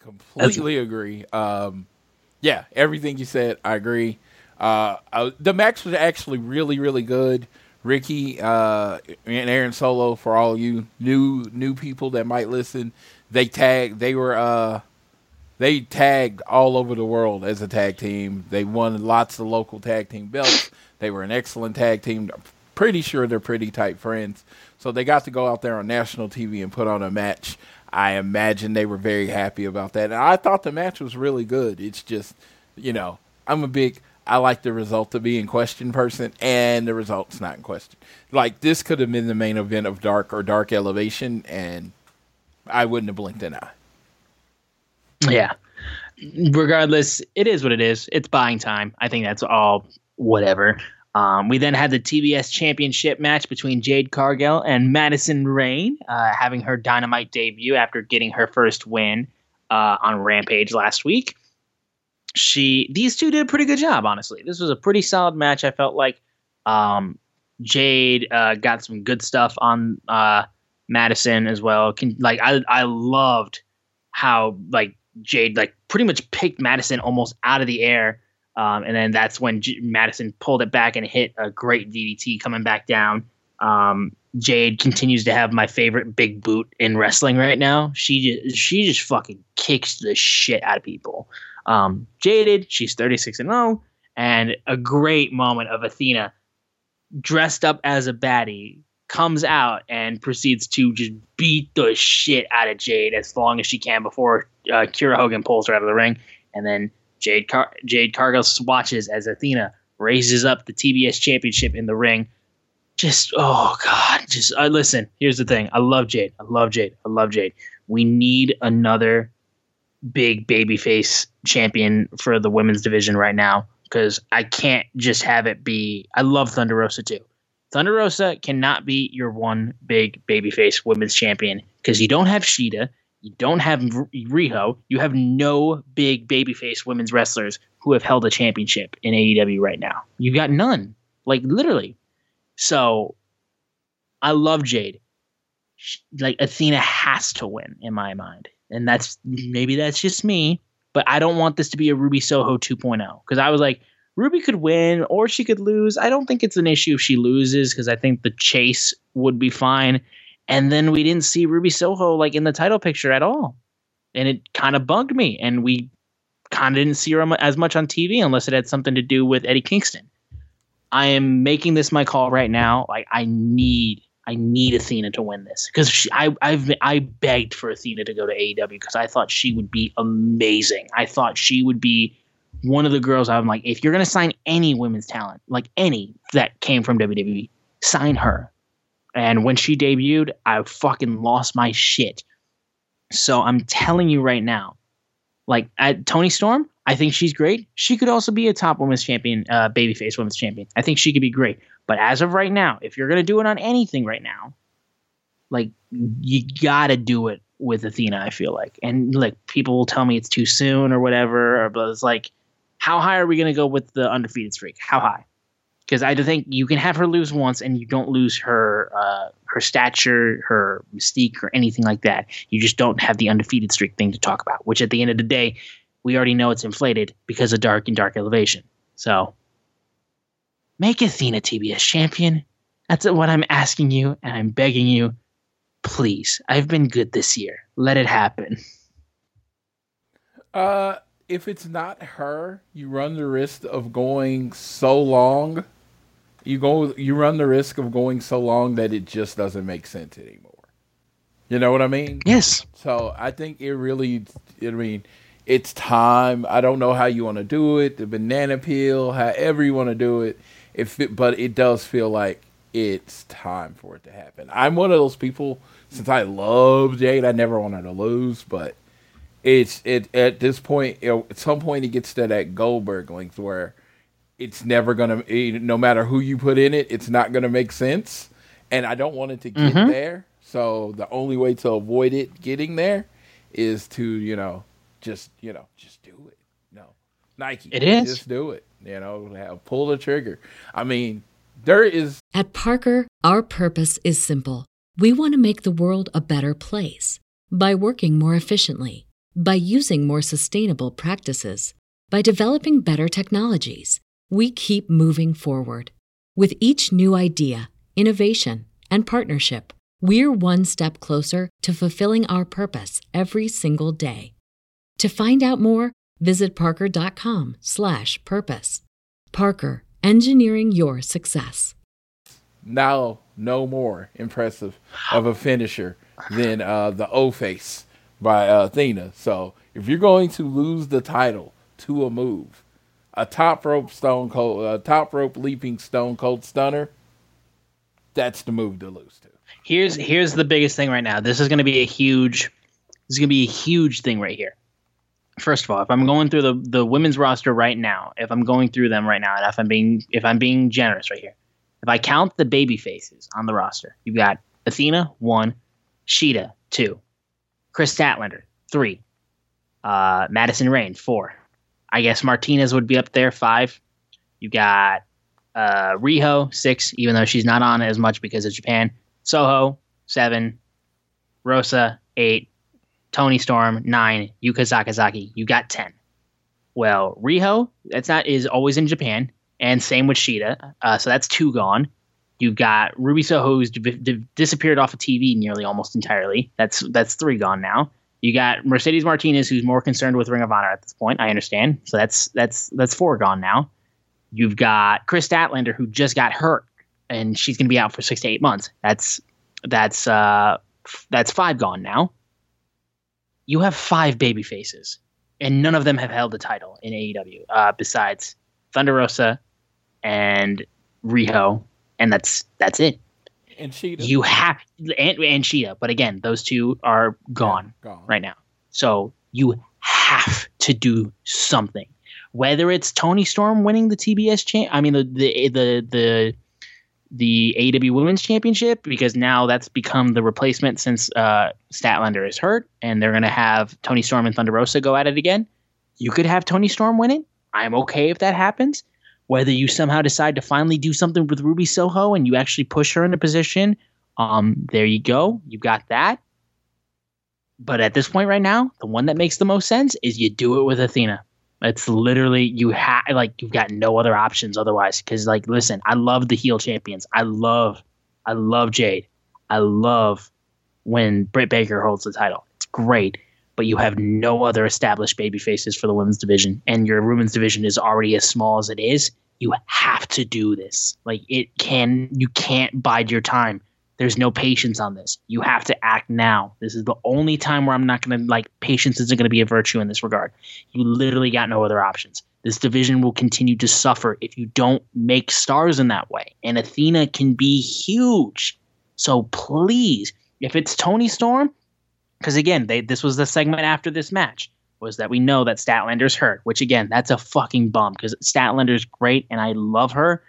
completely That's, agree. Um, yeah, everything you said, I agree. Uh, I, the match was actually really, really good. Ricky uh, and Aaron Solo, for all you new new people that might listen, they tagged. They were uh, they tagged all over the world as a tag team. They won lots of local tag team belts. They were an excellent tag team. Pretty sure they're pretty tight friends. So they got to go out there on national TV and put on a match. I imagine they were very happy about that. And I thought the match was really good. It's just, you know, I'm a big I like the result to be in question person, and the result's not in question. Like this could have been the main event of Dark or Dark Elevation, and I wouldn't have blinked an eye. Yeah. Regardless, it is what it is. It's buying time. I think that's all. Whatever. Um, we then had the TBS Championship match between Jade Cargill and Madison Rayne, uh, having her Dynamite debut after getting her first win uh, on Rampage last week. She, these two did a pretty good job, honestly. This was a pretty solid match. I felt like um, Jade uh, got some good stuff on uh, Madison as well. Can, like I, I loved how like Jade like pretty much picked Madison almost out of the air um, and then that's when J- Madison pulled it back and hit a great DDT coming back down. Um, Jade continues to have my favorite big boot in wrestling right now. She just she just fucking kicks the shit out of people. Um, jaded, she's 36 and 0, and a great moment of Athena dressed up as a baddie comes out and proceeds to just beat the shit out of Jade as long as she can before uh, Kiera Hogan pulls her out of the ring, and then Jade Car- Jade Cargill swatches as Athena raises up the TBS championship in the ring. Just oh god, just uh, listen. Here's the thing. I love Jade. I love Jade. I love Jade. We need another big babyface champion for the women's division right now because I can't just have it be. I love Thunder Rosa too. Thunder Rosa cannot be your one big babyface women's champion because you don't have Shida, you don't have Riho. You have no big babyface women's wrestlers who have held a championship in AEW right now. You've got none, like literally. So, I love Jade. Like Athena has to win in my mind, and that's maybe that's just me, but I don't want this to be a Ruby Soho 2.0 because I was like, Ruby could win or she could lose. I don't think it's an issue if she loses because I think the chase would be fine and then we didn't see Ruby Soho like in the title picture at all, and it kind of bugged me. And we kind of didn't see her as much on TV unless it had something to do with Eddie Kingston. I am making this my call right now. Like I need, I need Athena to win this because I, I've, I begged for Athena to go to AEW because I thought she would be amazing. I thought she would be one of the girls. I'm like, if you're gonna sign any women's talent, like any that came from WWE, sign her. And when she debuted, I fucking lost my shit. So I'm telling you right now, like at Toni Storm, I think she's great. She could also be a top women's champion, uh, babyface women's champion. I think she could be great. But as of right now, if you're gonna do it on anything right now, like you gotta do it with Athena. I feel like, and like people will tell me it's too soon or whatever, or, but it's like, how high are we gonna go with the undefeated streak? How high? Because I think you can have her lose once and you don't lose her uh, her stature, her mystique, or anything like that. You just don't have the undefeated streak thing to talk about. Which at the end of the day, we already know it's inflated because of Dark and Dark Elevation. So make Athena TBS champion. That's what I'm asking you, and I'm begging you. Please, I've been good this year. Let it happen. Uh, if it's not her, you run the risk of going so long. You go, you run the risk of going so long that it just doesn't make sense anymore. You know what I mean? Yes. So I think it really, I mean, it's time. I don't know how you want to do it, the banana peel, however you want to do it. If it, but it does feel like it's time for it to happen. I'm one of those people. Since I love Jade, I never wanted to lose, but it's it at this point. At some point, it gets to that Goldberg length where it's never gonna. No matter who you put in it, it's not gonna make sense, and I don't want it to get Mhm. there. So the only way to avoid it getting there is to you know just you know just do it. No, Nike. It is. just do it. You know, have, pull the trigger. I mean, there is At Parker, our purpose is simple. We want to make the world a better place by working more efficiently, by using more sustainable practices, by developing better technologies. We keep moving forward. With each new idea, innovation, and partnership, we're one step closer to fulfilling our purpose every single day. To find out more, visit parker.com/purpose. Parker, engineering your success. now no more impressive of a finisher than uh, the O face by uh, Athena. So if you're going to lose the title to a move, a top rope stone cold, a top rope leaping stone cold stunner, that's the move to lose to. Here's here's the biggest thing right now. This is going to be a huge. This is going to be a huge thing right here. First of all, if I'm going through the the women's roster right now, if I'm going through them right now, and if I'm being if I'm being generous right here, if I count the baby faces on the roster, you've got Athena one, Shida two, Kris Statlander three, uh, Madison Rayne four. I guess Martinez would be up there five. You got uh, Riho six, even though she's not on as much because of Japan. Soho seven, Rosa eight, Toni Storm nine, Yuka Sakazaki. You got ten. Well, Riho that's not is always in Japan, and same with Shida. Uh, so that's two gone. You've got Ruby Soho who's d- d- disappeared off of TV nearly almost entirely. That's that's three gone now. You got Mercedes Martinez who's more concerned with Ring of Honor at this point. I understand. So that's that's that's four gone now. You've got Kris Statlander who just got hurt and she's going to be out for six to eight months. That's that's uh f- that's five gone now. You have five baby faces, and none of them have held the title in AEW uh, besides Thunder Rosa and Riho, and that's that's it. And You have and, and Shida, but again, those two are gone gone right now. So you have to do something. Whether it's Toni Storm winning the TBS champ, I mean the the the the the AEW Women's Championship because now that's become the replacement since uh, Statlander is hurt, and they're gonna have Toni Storm and Thunder Rosa go at it again. You could have Toni Storm win it. I'm okay if that happens. Whether you somehow decide to finally do something with Ruby Soho and you actually push her into position, um, there you go. You got that. But at this point right now, the one that makes the most sense is you do it with Athena. It's literally you have like you've got no other options otherwise. Because like, listen, I love the heel champions. I love, I love Jade. I love when Britt Baker holds the title. It's great, but you have no other established baby faces for the women's division, and your women's division is already as small as it is. You have to do this. Like it can, you can't bide your time. There's no patience on this. You have to act now. This is the only time where I'm not going to like patience isn't going to be a virtue in this regard. You literally got no other options. This division will continue to suffer if you don't make stars in that way. And Athena can be huge. So please, if it's Toni Storm, because again, they this was the segment after this match was that we know that Statlander's hurt, which again, that's a fucking bum because Statlander's great and I love her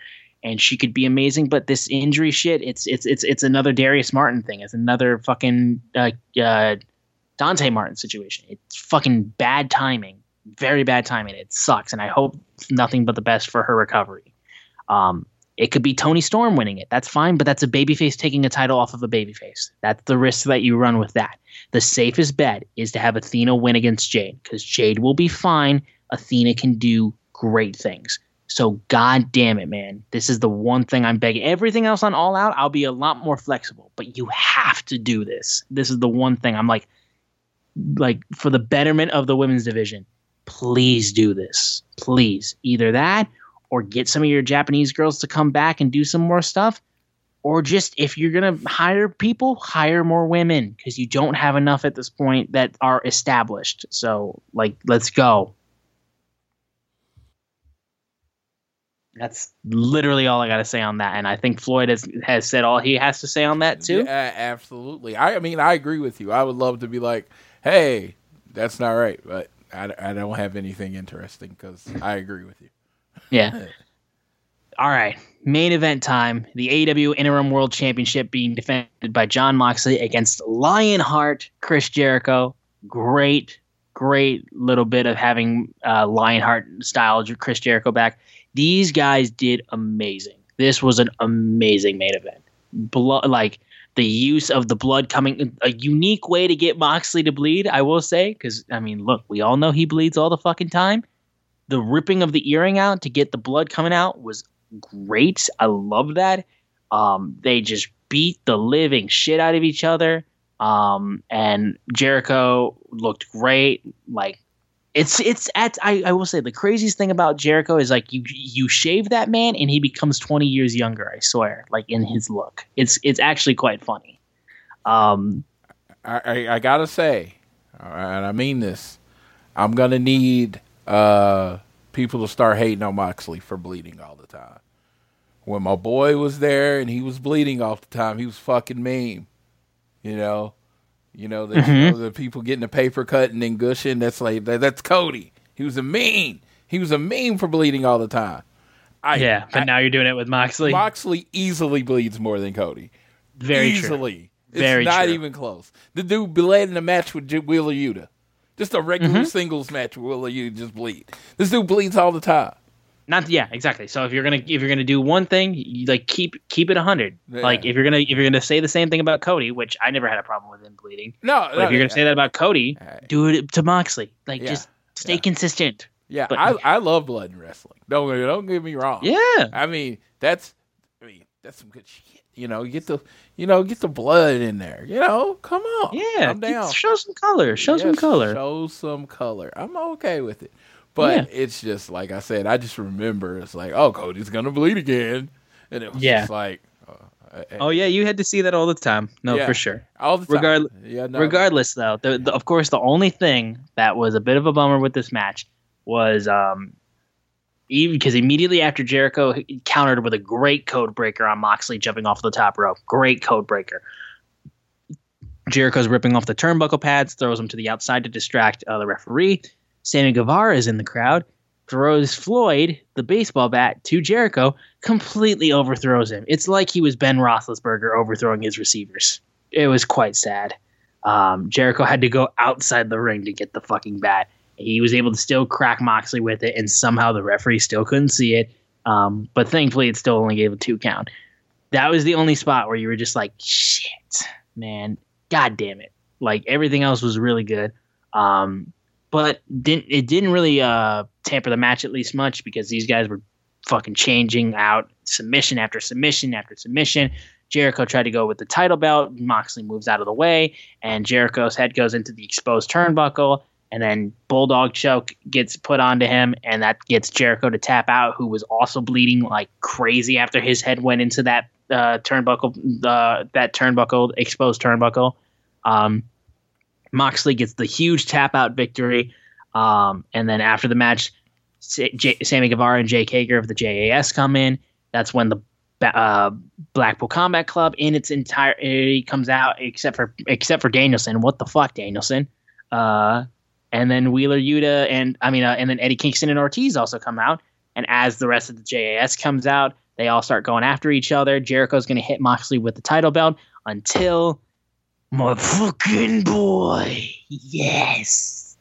and she could be amazing, but this injury shit, it's it's it's it's another Darius Martin thing. It's another fucking uh, uh, Dante Martin situation. It's fucking bad timing, very bad timing. It sucks, and I hope nothing but the best for her recovery. Um, it could be Toni Storm winning it. That's fine, but that's a babyface taking a title off of a babyface. That's the risk that you run with that. The safest bet is to have Athena win against Jade because Jade will be fine. Athena can do great things. So god damn it, man. This is the one thing I'm begging. Everything else on All Out, I'll be a lot more flexible, but you have to do this. This is the one thing I'm like like for the betterment of the women's division. Please do this. Please. Either that or get some of your Japanese girls to come back and do some more stuff or just if you're going to hire people, hire more women because you don't have enough at this point that are established. So, like, let's go. That's literally all I got to say on that. And I think Floyd has, has said all he has to say on that, too. Yeah, absolutely. I, mean, I agree with you. I would love to be like, hey, that's not right. But I, I don't have anything interesting because I agree with you. Yeah. all right. Main event time. The AEW Interim World Championship being defended by Jon Moxley against Lionheart Chris Jericho. Great, great little bit of having uh, Lionheart style Chris Jericho back. These guys did amazing. This was an amazing main event. Blood, like the use of the blood coming, a unique way to get Moxley to bleed. I will say, because I mean, look, we all know he bleeds all the fucking time. The ripping of the earring out to get the blood coming out was great. I love that. Um, they just beat the living shit out of each other. Um, and Jericho looked great. Like it's it's at I, I will say the craziest thing about Jericho is like you you shave that man and he becomes 20 years younger, I swear, like in his look. It's it's actually quite funny. Um I, I, I gotta say, and I mean this, I'm gonna need uh people to start hating on Moxley for bleeding all the time. When my boy was there and he was bleeding all the time, he was fucking mean. You know, you know, the, mm-hmm. you know, the people getting the paper cut and then gushing. That's like that, that's Cody. He was a mean. He was a mean for bleeding all the time. I, yeah, but I, now you're doing it with Moxley. Moxley easily bleeds more than Cody. Very easily. True. It's Very not true. even close. The dude bled in a match with Wheeler Yuta. Just a regular mm-hmm. singles match will you just bleed. This dude bleeds all the time. Not yeah, exactly. So if you're gonna if you're gonna do one thing, you, like keep keep it hundred. Yeah. Like if you're gonna if you're gonna say the same thing about Cody, which I never had a problem with him bleeding. No, but no, if you're gonna say that about Cody, do it to Moxley. Like yeah. just stay consistent. Yeah, but, I I love blood and wrestling. Don't don't get me wrong. Yeah, I mean that's I mean that's some good shit. You know, get the you know get the blood in there. You know, come on. Yeah, show some color. Show yes, some color. Show some color. I'm okay with it. But yeah. it's just like I said, I just remember it's like, oh, Cody's gonna bleed again, and it was yeah. just like, uh, oh yeah, you had to see that all the time. No, yeah, for sure. All the time. Regardless, yeah, no, regardless though, the, the, of course, the only thing that was a bit of a bummer with this match was um, because immediately after Jericho countered with a great code breaker on Moxley jumping off the top rope, great code breaker. Jericho's ripping off the turnbuckle pads, throws him to the outside to distract uh, the referee. Sammy Guevara is in the crowd, throws Floyd, the baseball bat, to Jericho, completely overthrows him. It's like he was Ben Roethlisberger overthrowing his receivers. It was quite sad. Um, Jericho had to go outside the ring to get the fucking bat. He was able to still crack Moxley with it, and somehow the referee still couldn't see it. Um, but thankfully, it still only gave a two count. That was the only spot where you were just like, shit, man, god damn it. Like everything else was really good. Um, but didn't it didn't really uh, tamper the match at least much because these guys were fucking changing out submission after submission after submission. Jericho tried to go with the title belt. Moxley moves out of the way, and Jericho's head goes into the exposed turnbuckle. And then Bulldog choke gets put onto him, and that gets Jericho to tap out, who was also bleeding like crazy after his head went into that uh, turnbuckle, uh, that turnbuckle, exposed turnbuckle. Um, Moxley gets the huge tap out victory. Um, and then after the match, J- Sammy Guevara and Jake Hager of the JAS come in. That's when the uh, Blackpool Combat Club in its entirety comes out, except for except for Danielson. What the fuck, Danielson? And then Wheeler Yuta and I mean, uh, and then Eddie Kingston and Ortiz also come out. And as the rest of the JAS comes out, they all start going after each other. Jericho's going to hit Moxley with the title belt until my fucking boy. Yes.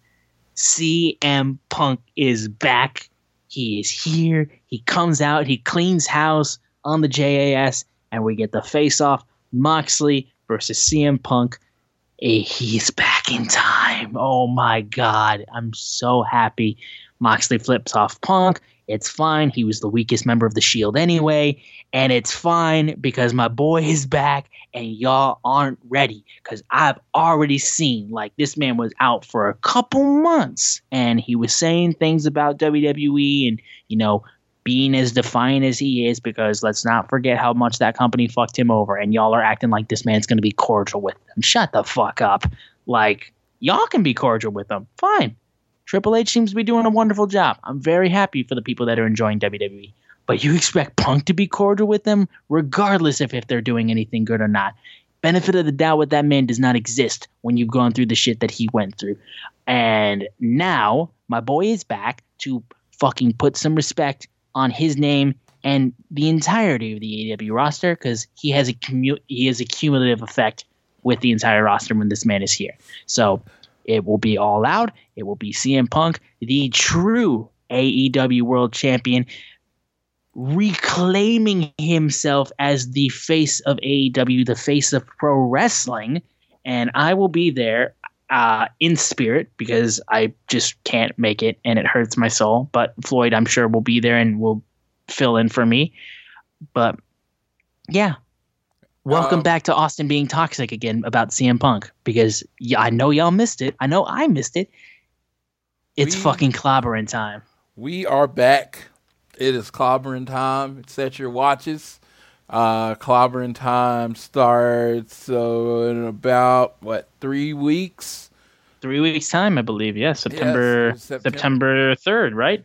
CM Punk is back. He is here. He comes out. He cleans house on the JAS, and we get the face off Moxley versus CM Punk. Eh, he's back in time. Oh my God. I'm so happy. Moxley flips off Punk. It's fine. He was the weakest member of the Shield anyway. And it's fine because my boy is back and y'all aren't ready. Because I've already seen, like, this man was out for a couple months and he was saying things about WWE and, you know, being as defiant as he is because let's not forget how much that company fucked him over and y'all are acting like this man's going to be cordial with them. Shut the fuck up. Like y'all can be cordial with them. Fine. Triple H seems to be doing a wonderful job. I'm very happy for the people that are enjoying WWE. But you expect Punk to be cordial with them regardless of if they're doing anything good or not. Benefit of the doubt with that man does not exist when you've gone through the shit that he went through. And now my boy is back to fucking put some respect on his name and the entirety of the AEW roster because he has a commu- he has a cumulative effect with the entire roster when this man is here. So it will be all out. It will be CM Punk, the true AEW World Champion, reclaiming himself as the face of AEW, the face of pro wrestling. And I will be there uh, in spirit because I just can't make it and it hurts my soul. But Floyd, I'm sure, will be there and will fill in for me. But yeah, welcome Um, back to Austin being toxic again about CM Punk because yeah, I know y'all missed it. I know I missed it. It's We- fucking clobbering time. We are back. It is clobbering time. Set your watches. Uh, clobbering time starts uh, in about what three weeks. Three weeks time, I believe. Yeah, September it's September. Third, right?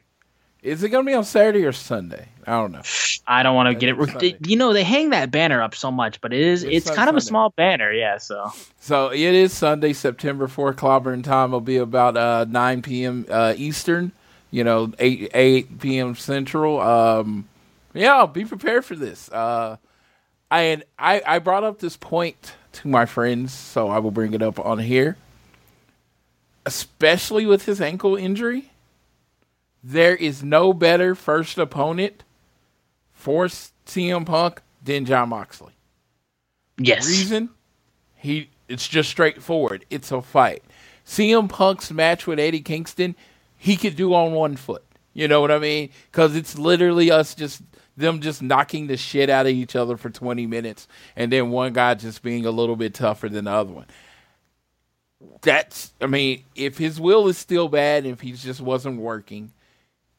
Is it gonna be on Saturday or Sunday? I don't know. I don't want to get it. Sunday. You know, they hang that banner up so much, but it is It's it's kind of a small banner, yeah. So So it is Sunday, September 4th. Clobbering time will be about uh, 9 p.m. Uh, Eastern, you know, 8, 8 p.m. Central. Um, yeah, be prepared for this. Uh, I, had, I, I brought up this point to my friends, so I will bring it up on here. Especially with his ankle injury, there is no better first opponent for CM Punk than Jon Moxley. yes, Reason? He it's just straightforward. It's a fight. CM Punk's match with Eddie Kingston, he could do on one foot. You know what I mean? Because it's literally us just them just knocking the shit out of each other for 20 minutes, and then one guy just being a little bit tougher than the other one. That's, I mean, if his will is still bad, if he just wasn't working,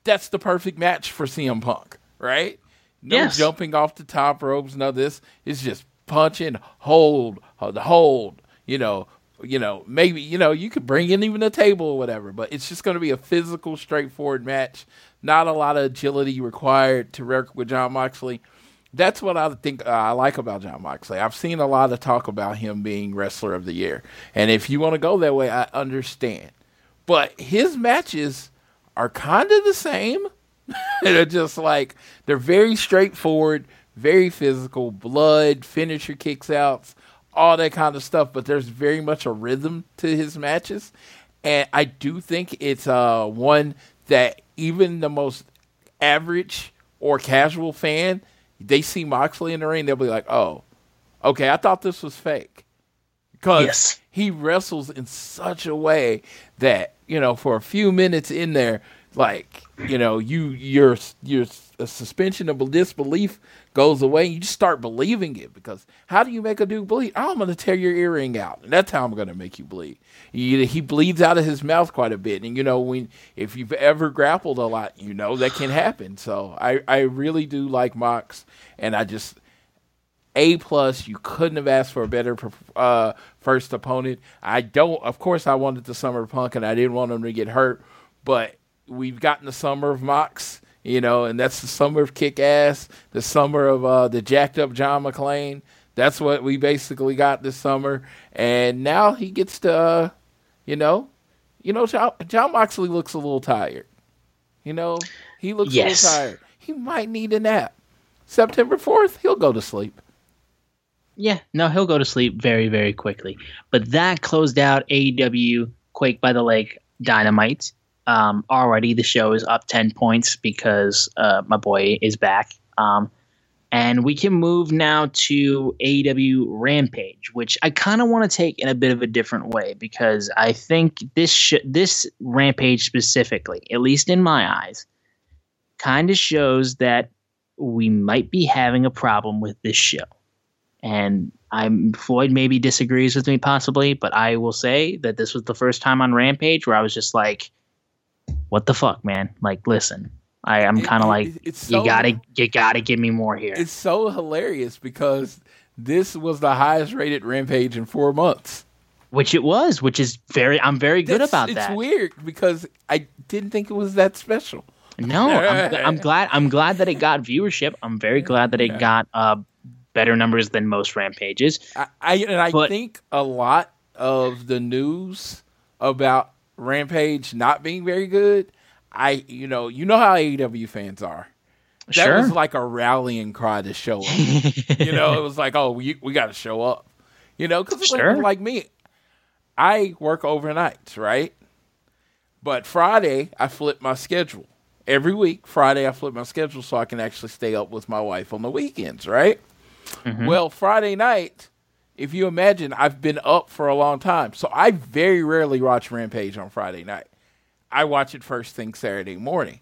that's the perfect match for CM Punk, right? No Yes. jumping off the top ropes, none of this. It's just punching, hold, hold, hold. You know, you know, maybe you know you could bring in even a table or whatever, but it's just going to be a physical, straightforward match. Not a lot of agility required to work with Jon Moxley. That's what I think uh, I like about Jon Moxley. I've seen a lot of talk about him being wrestler of the year, and if you want to go that way, I understand. But his matches are kind of the same. they're just like they're very straightforward, very physical, blood, finisher kicks outs, all that kind of stuff. But there's very much a rhythm to his matches, and I do think it's uh one that even the most average or casual fan, they see Moxley in the ring, they'll be like, "Oh, okay, I thought this was fake." Because Yes. he wrestles in such a way that you know, for a few minutes in there, like you know, you your your a suspension of disbelief goes away, you just start believing it. Because how do you make a dude bleed? Oh, I'm going to tear your earring out, and that's how I'm going to make you bleed. He, he bleeds out of his mouth quite a bit, and you know, when if you've ever grappled a lot, you know that can happen. So I I really do like Mox, and I just a plus. You couldn't have asked for a better uh, first opponent. I don't. Of course, I wanted the summer Punk, and I didn't want him to get hurt. But we've gotten the summer of Mox, you know, and that's the summer of Kick Ass, the summer of uh, the jacked up John McClane. That's what we basically got this summer, and now he gets to, uh, you know, you know, John, Jon Moxley looks a little tired. You know, he looks Yes. a little tired. He might need a nap. September fourth, he'll go to sleep. Yeah, no, he'll go to sleep very, very quickly. But that closed out AEW Quake by the Lake Dynamite. Um, already the show is up 10 points because uh, my boy is back. Um, and we can move now to AEW Rampage, which I kind of want to take in a bit of a different way because I think this sh- this Rampage specifically, at least in my eyes, kind of shows that we might be having a problem with this show. And I'm Floyd maybe disagrees with me possibly, but I will say that this was the first time on Rampage where I was just like, "What the fuck, man? Like, listen, I, I'm kind of like, it's you gotta, you gotta give me more here." It's so hilarious because this was the highest rated Rampage in four months. Which it was, which is very, I'm very good That's- about it's that. It's weird because I didn't think it was that special. No, I'm, I'm glad. I'm glad that it got viewership. I'm very glad that it got uh, better numbers than most rampages. I, I and I But- think a lot of the news about Rampage not being very good. I you know you know how AEW fans are. That Sure. was like a rallying cry to show up. you know, it was like, oh, we we got to show up. You know, because Sure. like me, I work overnights, right? But Friday, I flip my schedule. Every week, Friday, I flip my schedule so I can actually stay up with my wife on the weekends, right? Mm-hmm. Well, Friday night, if you imagine, I've been up for a long time. So I very rarely watch Rampage on Friday night. I watch it first thing Saturday morning.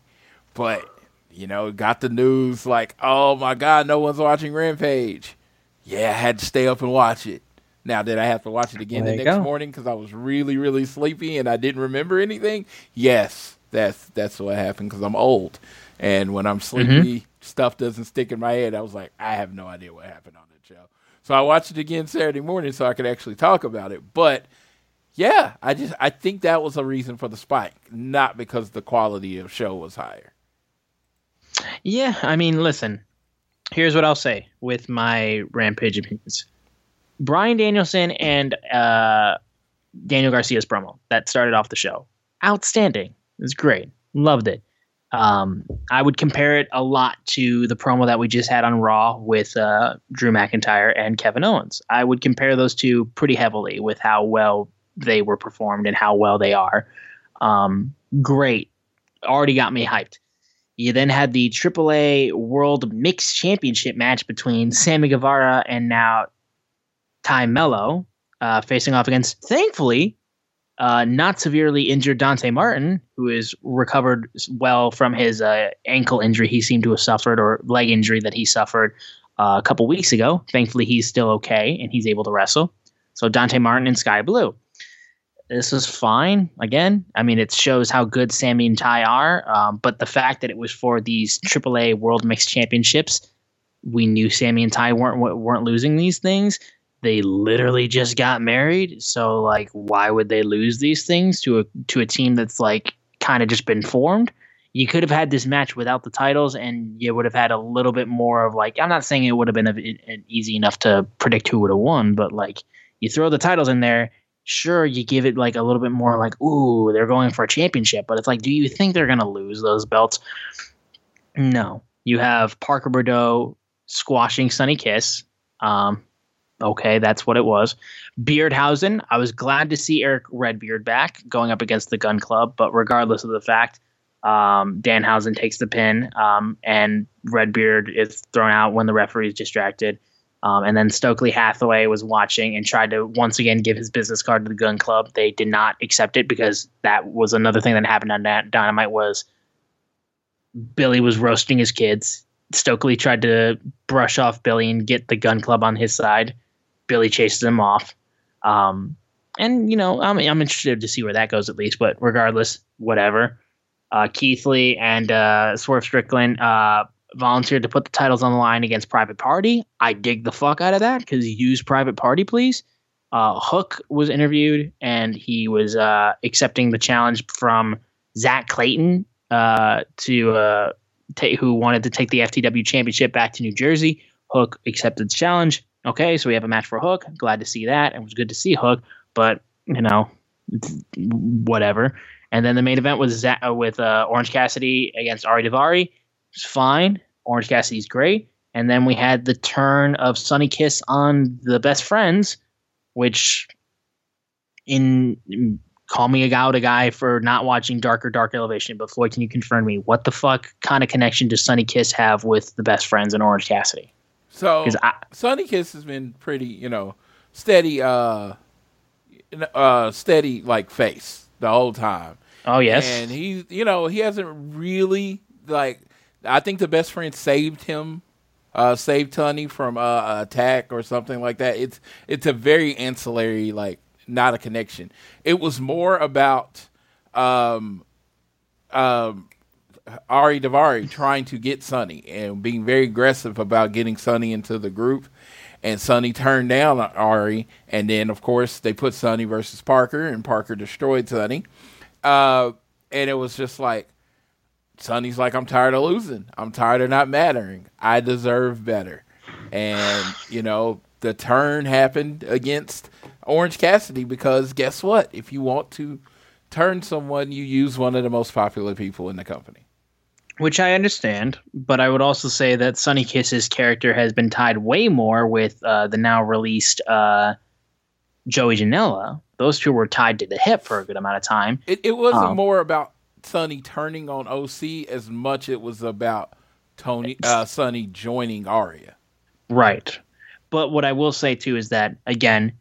But, you know, got the news like, oh my God, no one's watching Rampage. Yeah, I had to stay up and watch it. Now, did I have to watch it again There the next go. morning because I was really, really sleepy and I didn't remember anything? Yes, that's that's what happened because I'm old, and when I'm mm-hmm. sleepy, stuff doesn't stick in my head. I was like, I have no idea what happened on that show, so I watched it again Saturday morning so I could actually talk about it. But yeah, I just I think that was a reason for the spike, not because the quality of show was higher. Yeah, I mean, listen. Here's what I'll say with my rampage opinions. Bryan Danielson and uh, Daniel Garcia's promo that started off the show, outstanding. It was great. Loved it. Um, I would compare it a lot to the promo that we just had on Raw with uh, Drew McIntyre and Kevin Owens. I would compare those two pretty heavily with how well they were performed and how well they are. Um, great. Already got me hyped. You then had the AAA World Mixed Championship match between Sammy Guevara and now Ty Melo uh, facing off against, thankfully, uh, not severely injured Dante Martin, who is recovered well from his uh, ankle injury he seemed to have suffered or leg injury that he suffered uh, a couple weeks ago. Thankfully, he's still okay and he's able to wrestle. So Dante Martin and Sky Blue. This was fine. Again, I mean, it shows how good Sammy and Ty are. Um, but the fact that it was for these AAA World Mixed Championships, we knew Sammy and Ty weren't weren't losing these things. They literally just got married, so like, why would they lose these things to a to a team that's like kind of just been formed? You could have had this match without the titles, and you would have had a little bit more of like. I'm not saying it would have been a, a- easy enough to predict who would have won, but like, you throw the titles in there, sure you give it like a little bit more like ooh they're going for a championship but it's like do you think they're going to lose those belts no you have parker boudreaux squashing sonny kiss um okay that's what it was beardhausen i was glad to see eric redbeard back going up against the gunn club but regardless of the fact um, danhausen takes the pin um, and redbeard is thrown out when the referee is distracted um, and then Stokely Hathaway was watching and tried to once again give his business card to the gunn club. They did not accept it because that was another thing that happened on Dynamite was Billy was roasting his kids. Stokely tried to brush off Billy and get the gunn club on his side. Billy chases him off. Um, and you know, I'm I'm interested to see where that goes at least. But regardless, whatever. Uh, Keith Lee and uh, Swerve Strickland uh, volunteered to put the titles on the line against Private Party. I dig the fuck out of that because use Private Party, please. Uh, Hook was interviewed and he was uh, accepting the challenge from Zack Clayton uh, to uh, ta- who wanted to take the FTW Championship back to New Jersey. Hook accepted the challenge. Okay, so we have a match for Hook. Glad to see that. It was good to see Hook, but you know, whatever. And then the main event was Za- uh, with uh, Orange Cassidy against Ari Daivari. It's fine. Orange Cassidy's great. And then we had the turn of Sonny Kiss on the best friends, which in call me out a guy for not watching Darker Dark Elevation, but Floyd, can you confirm me what the fuck kind of connection does Sonny Kiss have with the best friends and Orange Cassidy? So I- Sonny Kiss has been pretty, you know, steady, uh, uh, steady like face the whole time. Oh yes, And he, you know, he hasn't really like I think the best friend saved him, uh, saved Tunney from uh, attack or something like that. It's it's a very ancillary, like not a connection. It was more about um, um, Ari Daivari trying to get Sonny and being very aggressive about getting Sonny into the group. And Sonny turned down Ari, and then of course they put Sonny versus Parker, and Parker destroyed Sonny. Uh, and it was just like Sonny's like, I'm tired of losing. I'm tired of not mattering. I deserve better. And, you know, the turn happened against Orange Cassidy because guess what? If you want to turn someone, you use one of the most popular people in the company. Which I understand, but I would also say that Sonny Kiss's character has been tied way more with uh, the now released uh, Joey Janela. Those two were tied to the hip for a good amount of time. It, it wasn't um, more about Sonny turning on OC as much it was about Tony uh, Sonny joining Aria. Right. But what I will say too is that again,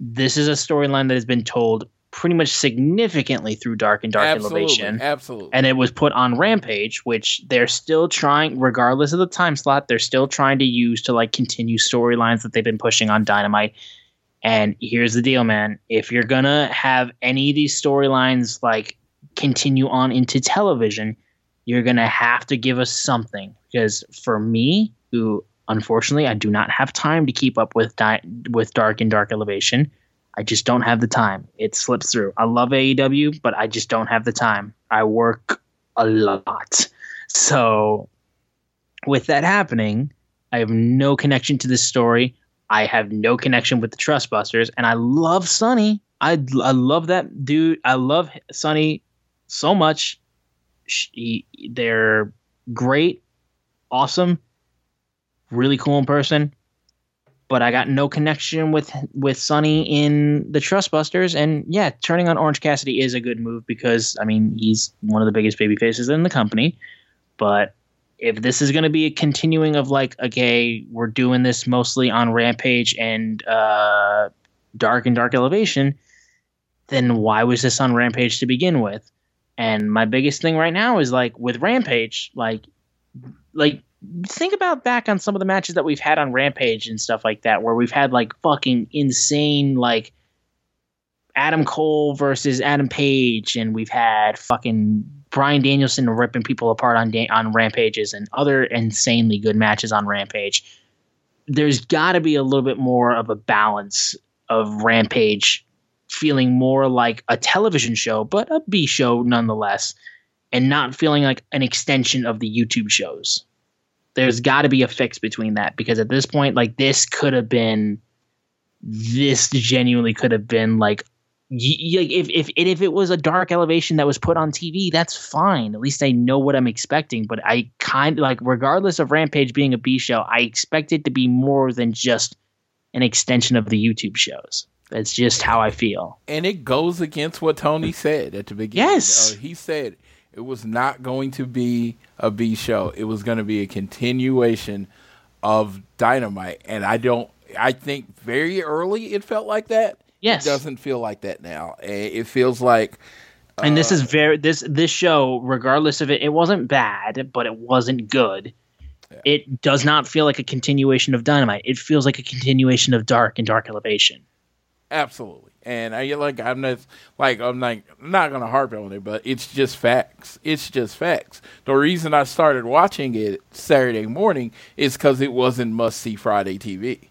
this is a storyline that has been told pretty much significantly through Dark and Dark absolutely, Elevation. Absolutely. And it was put on Rampage, which they're still trying, regardless of the time slot, they're still trying to use to like continue storylines that they've been pushing on Dynamite. And here's the deal, man. If you're gonna have any of these storylines like continue on into television, you're gonna have to give us something. Because for me, who unfortunately I do not have time to keep up with di- with Dark and Dark Elevation I just don't have the time. It slips through. I love AEW, but I just don't have the time. I work a lot. So, with that happening, I have no connection to this story. I have no connection with the Trustbusters, and I love Sonny. I, I love that dude. I love Sonny so much. She, they're great, awesome, really cool in person but I got no connection with with Sonny in the Trustbusters. And yeah, turning on Orange Cassidy is a good move because I mean he's one of the biggest baby faces in the company. But if this is going to be a continuing of like, okay, we're doing this mostly on Rampage and uh, Dark and Dark Elevation, then why was this on Rampage to begin with? And my biggest thing right now is like with Rampage, like like think about back on some of the matches that we've had on Rampage and stuff like that, where we've had like fucking insane like Adam Cole versus Adam Page, and we've had fucking Bryan Danielson ripping people apart on on Rampages and other insanely good matches on Rampage. There's got to be a little bit more of a balance of Rampage feeling more like a television show, but a B show nonetheless, and not feeling like an extension of the YouTube shows there's got to be a fix between that because at this point, like this could have been, this genuinely could have been like, y- if if if it was a dark elevation that was put on TV, that's fine. At least I know what I'm expecting. But I kind of like, regardless of Rampage being a B show, I expect it to be more than just an extension of the YouTube shows. That's just how I feel. And it goes against what Tony said at the beginning. Yes. Uh, he said it was not going to be a B show. It was going to be a continuation of Dynamite, and I don't. I think very early it felt like that. Yes, it doesn't feel like that now. It feels like. And uh, this is very this this show, regardless of it, it wasn't bad, but it wasn't good. Yeah. It does not feel like a continuation of Dynamite. It feels like a continuation of Dark and Dark Elevation. Absolutely and I like I'm not like I'm like not gonna harp on it, but it's just facts. It's just facts. The reason I started watching it Saturday morning is because it wasn't must see Friday TV.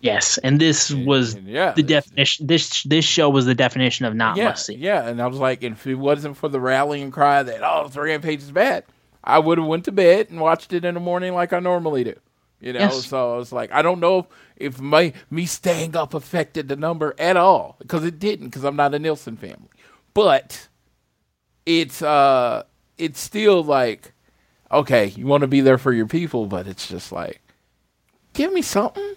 Yes, and this was and, yeah, the definition. This this show was the definition of not yeah, must see. Yeah, and I was like, if it wasn't for the rallying cry that oh, the Rampage is bad, I would have went to bed and watched it in the morning like I normally do. You know, yes. so I was like, I don't know if, if my me staying up affected the number at all because it didn't because I'm not a Nielsen family, but it's uh it's still like okay, you want to be there for your people, but it's just like give me something.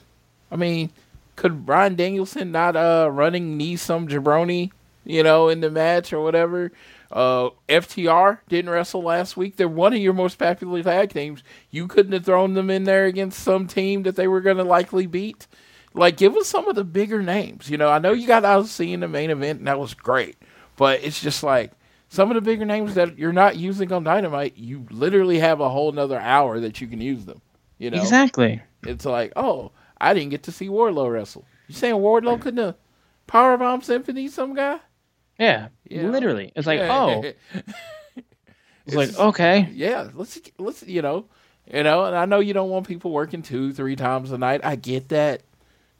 I mean, could Bryan Danielson not uh running knee some jabroni, you know, in the match or whatever? Uh, FTR didn't wrestle last week. They're one of your most popular tag teams. You couldn't have thrown them in there against some team that they were going to likely beat. Like, give us some of the bigger names. You know, I know you got OC in the main event, and that was great. But it's just like some of the bigger names that you're not using on Dynamite, you literally have a whole nother hour that you can use them. You know, Exactly. it's like, oh, I didn't get to see Wardlow wrestle. You saying Wardlow couldn't have powerbomb Symphony some guy? Yeah. Yeah. Literally. It's like, oh, it's like, okay. yeah, let's let's you know, you know, and I know you don't want people working two, three times a night. I get that.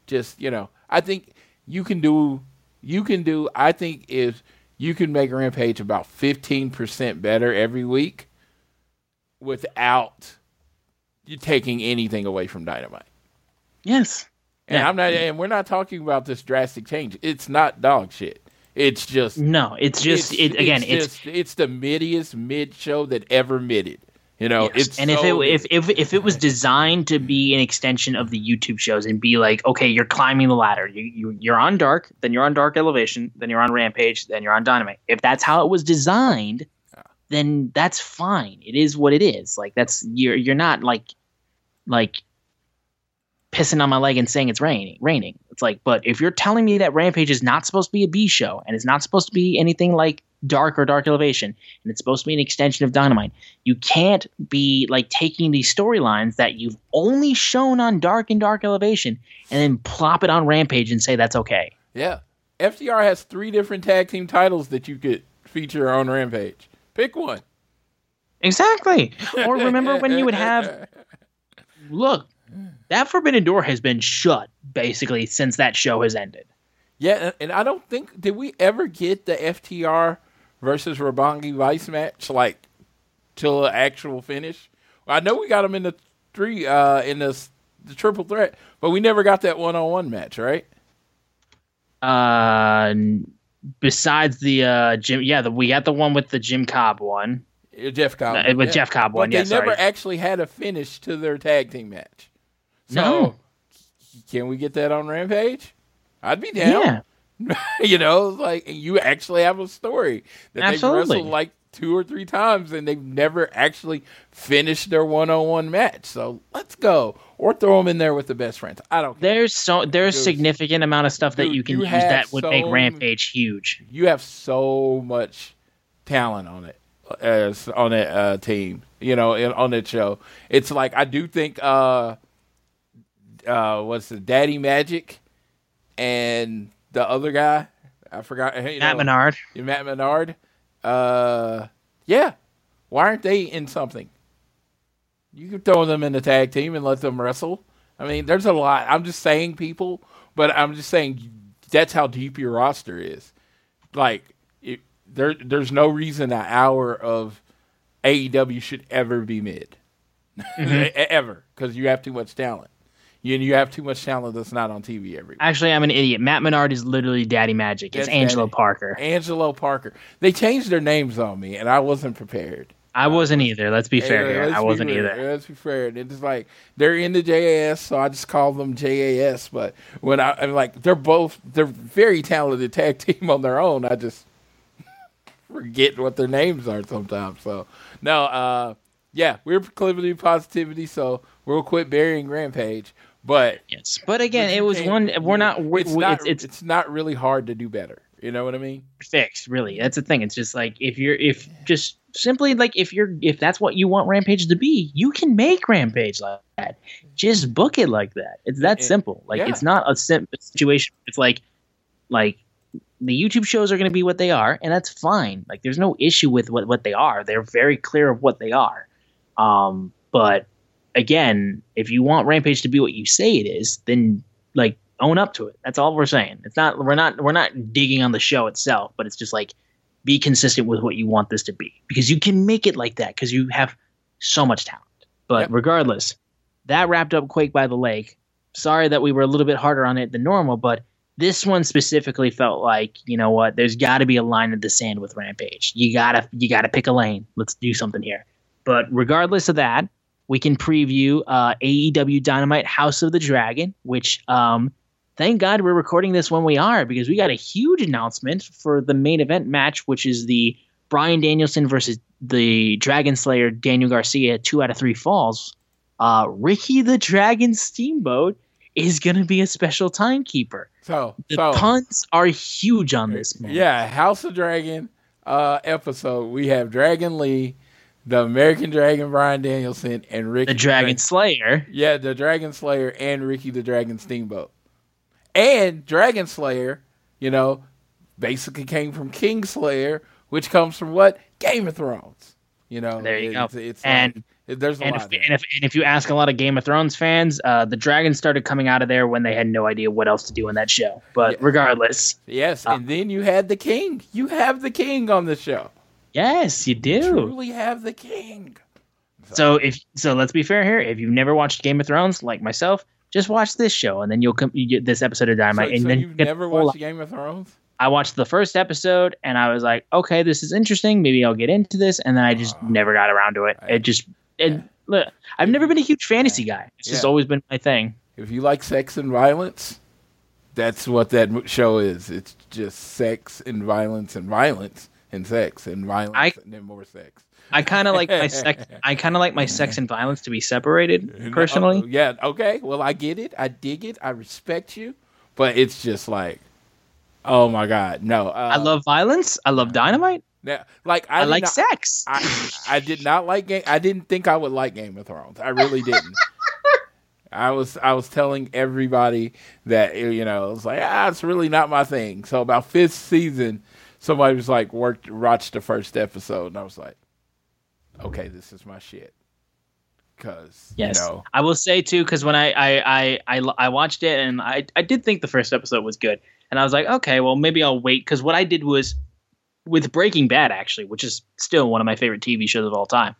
Just you know, I think you can do, you can do. I think if you can make Rampage about fifteen percent better every week, without you taking anything away from Dynamite. Yes. And Yeah. I'm not, and we're not talking about this drastic change. It's not dog shit. It's just No, it's just it again. It's, just, it's the middiest mid show that ever midded. You know, yes. it's and if it if, if if it was designed to be an extension of the YouTube shows and be like, okay, you're climbing the ladder. You, you you're on Dark, then you're on Dark Elevation, then you're on Rampage, then you're on Dynamite. If that's how it was designed, then that's fine. It is what it is. Like that's you're you're not like like pissing on my leg and saying it's raining raining. It's like, but if you're telling me that Rampage is not supposed to be a B show and it's not supposed to be anything like Dark or Dark Elevation, and it's supposed to be an extension of Dynamite, you can't be like taking these storylines that you've only shown on Dark and Dark Elevation and then plop it on Rampage and say that's okay. yeah. FTR has three different tag team titles that you could feature on Rampage. Pick one. Exactly. Or remember when you would have look, that Forbidden Door has been shut basically since that show has ended. Yeah, and- I don't think did we ever get the FTR versus Roppongi Vice match like till the actual finish. I know we got them in the three uh in the the triple threat, but we never got that one on one match, right? Uh, besides the uh Jim, yeah, the, we got the one with the Jim Cobb one. Uh, Jeff Cobb. Uh, with yeah. Jeff Cobb but one, they yeah, never sorry. actually had a finish to their tag team match. So, No. can we get that on Rampage? I'd be down. Yeah, you know, like you actually have a story that they've wrestled like two or three times and they've never actually finished their one-on-one match. So let's go, or throw them in there with the best friends. I don't care. there's so there's significant amount of stuff that you can you use that would make Rampage huge. You have so much talent on it as on that uh, team. You know, on that show. It's like I do think uh, uh, what's the Daddy Magic and the other guy. I forgot. You Matt Menard. Matt Menard. Uh, yeah. Why aren't they in something? You could throw them in the tag team and let them wrestle. I mean, there's a lot. I'm just saying, people, but I'm just saying that's how deep your roster is. Like, it, there, there's no reason an hour of AEW should ever be mid, ever, because you have too much talent. You, you have too much talent that's not on TV every. Actually, I'm an idiot. Matt Menard is literally Daddy Magic. It's That's Angelo Daddy. Parker. Angelo Parker. They changed their names on me, and I wasn't prepared. I wasn't either. Let's be fair let's I be wasn't fair. either. Let's be fair. It's like they're in the JAS, so I just call them JAS. But when I, I'm like, they're both they're very talented tag team on their own. I just forget what their names are sometimes. So no, uh, yeah, we're proclivity positivity, so we'll quit burying Rampage. But Yes, but again, but it was one. We're not. We're, it's not. It's, it's, it's not really hard to do better. You know what I mean? fixed. Really, that's the thing. It's just like if you're if just simply like if you're if that's what you want Rampage to be, you can make Rampage like that. Just book it like that. It's that It- simple. Like yeah. it's not a sim- situation. It's like like the YouTube shows are going to be what they are, and that's fine. Like there's no issue with what what they are. They're very clear of what they are. Um, but again, if you want Rampage to be what you say it is, then like own up to it. That's all we're saying. It's not we're not we're not digging on the show itself, but it's just like be consistent with what you want this to be because you can make it like that because you have so much talent. But Yep. regardless, that wrapped up Quake by the Lake. Sorry that we were a little bit harder on it than normal, but this one specifically felt like you know what there's got to be a line in the sand with rampage you gotta you gotta pick a lane let's do something here but regardless of that we can preview uh, aew dynamite house of the dragon which um, thank god we're recording this when we are because we got a huge announcement for the main event match which is the bryan danielson versus the dragon slayer daniel garcia two out of three falls uh, ricky the dragon steamboat is going to be a special timekeeper So the so puns are huge on this man. Yeah, House of Dragon, uh, episode, we have Dragon Lee, the American Dragon Bryan Danielson, and Ricky The Dragon Slayer. Yeah, the Dragon Slayer and Ricky the Dragon Steamboat. And Dragon Slayer, you know, basically came from King Slayer, which comes from what? Game of Thrones. You know, There you it's, go. It's And- like, there's a And lot if, there. and, if, and if you ask a lot of Game of Thrones fans, uh, the dragons started coming out of there when they had no idea what else to do in that show. But Yeah. regardless, yes, uh, and then you had the King. You have the King on the show. Yes, you do. Truly have the King. So if so, let's be fair here. If you've never watched Game of Thrones, like myself, just watch this show, and then you'll come. You get this episode of So, Dynamite, and so then you you've never watched Game of Thrones? I watched the first episode, and I was like, okay, this is interesting. Maybe I'll get into this, and then I just Oh. never got around to it. I- It just it. Look, I've never been a huge fantasy guy. It's just always been my thing. If you like sex and violence, that's what that show is. It's just sex and violence and violence and sex and violence I- and then more sex. I kind of like my sex. I kind of like my sex and violence to be separated. Personally, yeah, okay. Well, I get it. I dig it. I respect you. But it's just like, oh my God. No. Uh, I love violence. I love dynamite. now, like, I, I, like not- sex. I, I did not like game. I didn't think I would like Game of Thrones. I really didn't. I was I was telling everybody that you know it was like ah it's really not my thing. So about fifth season, somebody was like worked watched the first episode and I was like, okay, this is my shit. Cause Yes, you know I will say too, because when I I, I I I watched it and I I did think the first episode was good, and I was like, okay, well maybe I'll wait because what I did was with Breaking Bad actually, which is still one of my favorite TV shows of all time.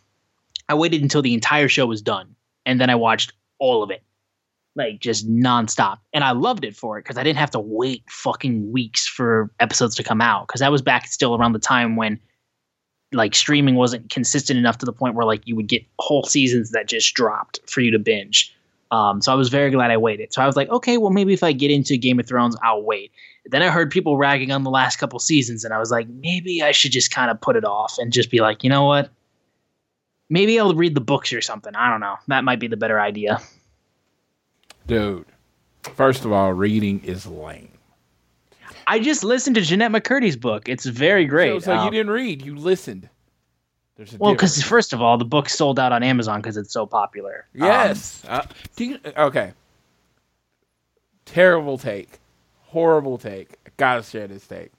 I waited until the entire show was done, and then I watched all of it, like just nonstop, and I loved it for it because I didn't have to wait fucking weeks for episodes to come out because that was back still around the time when like streaming wasn't consistent enough to the point where like you would get whole seasons that just dropped for you to binge. Um, so I was very glad I waited. So I was like, okay, well maybe if I get into Game of Thrones, I'll wait. Then I heard people ragging on the last couple seasons, and I was like, maybe I should just kind of put it off and just be like, you know what? Maybe I'll read the books or something. I don't know. That might be the better idea. Dude. First of all, reading is lame. I just listened to Jennette McCurdy's book. It's very great. So, so you Um, didn't read, you listened. There's a well, because first of all, the book sold out on Amazon because it's so popular. Um, Yes. Uh, do you, okay. Terrible take. Horrible take. I gotta share this take.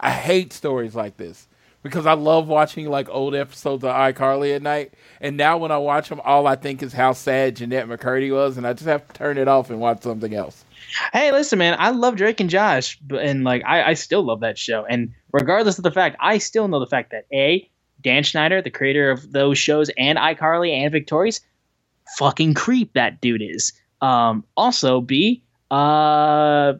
I hate stories like this because I love watching like old episodes of iCarly at night. And now when I watch them, all I think is how sad Jennette McCurdy was, and I just have to turn it off and watch something else. Hey, listen, man, I love Drake and Josh, and like I, I still love that show. And regardless of the fact, I still know the fact that A, Dan Schneider, the creator of those shows, and iCarly and Victorious, fucking creep that dude is. Um, also, B, uh,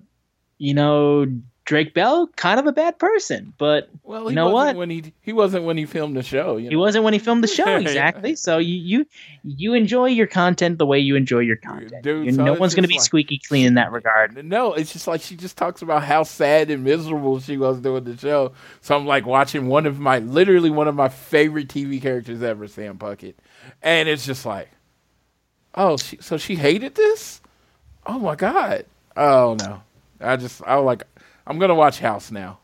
you know, Drake Bell, kind of a bad person, but Well, You know what? when he he wasn't when he filmed the show. You he wasn't when he filmed the show exactly. So you you you enjoy your content the way you enjoy your content. Dude, You- so no one's gonna be like- squeaky clean in that regard. No, it's just like she just talks about how sad and miserable she was doing the show. So I'm like watching one of my, literally one of my favorite TV characters ever, Sam Puckett, and it's just like, oh, she, so she hated this? Oh my god! Oh no, I just, I was like, I'm gonna watch House now.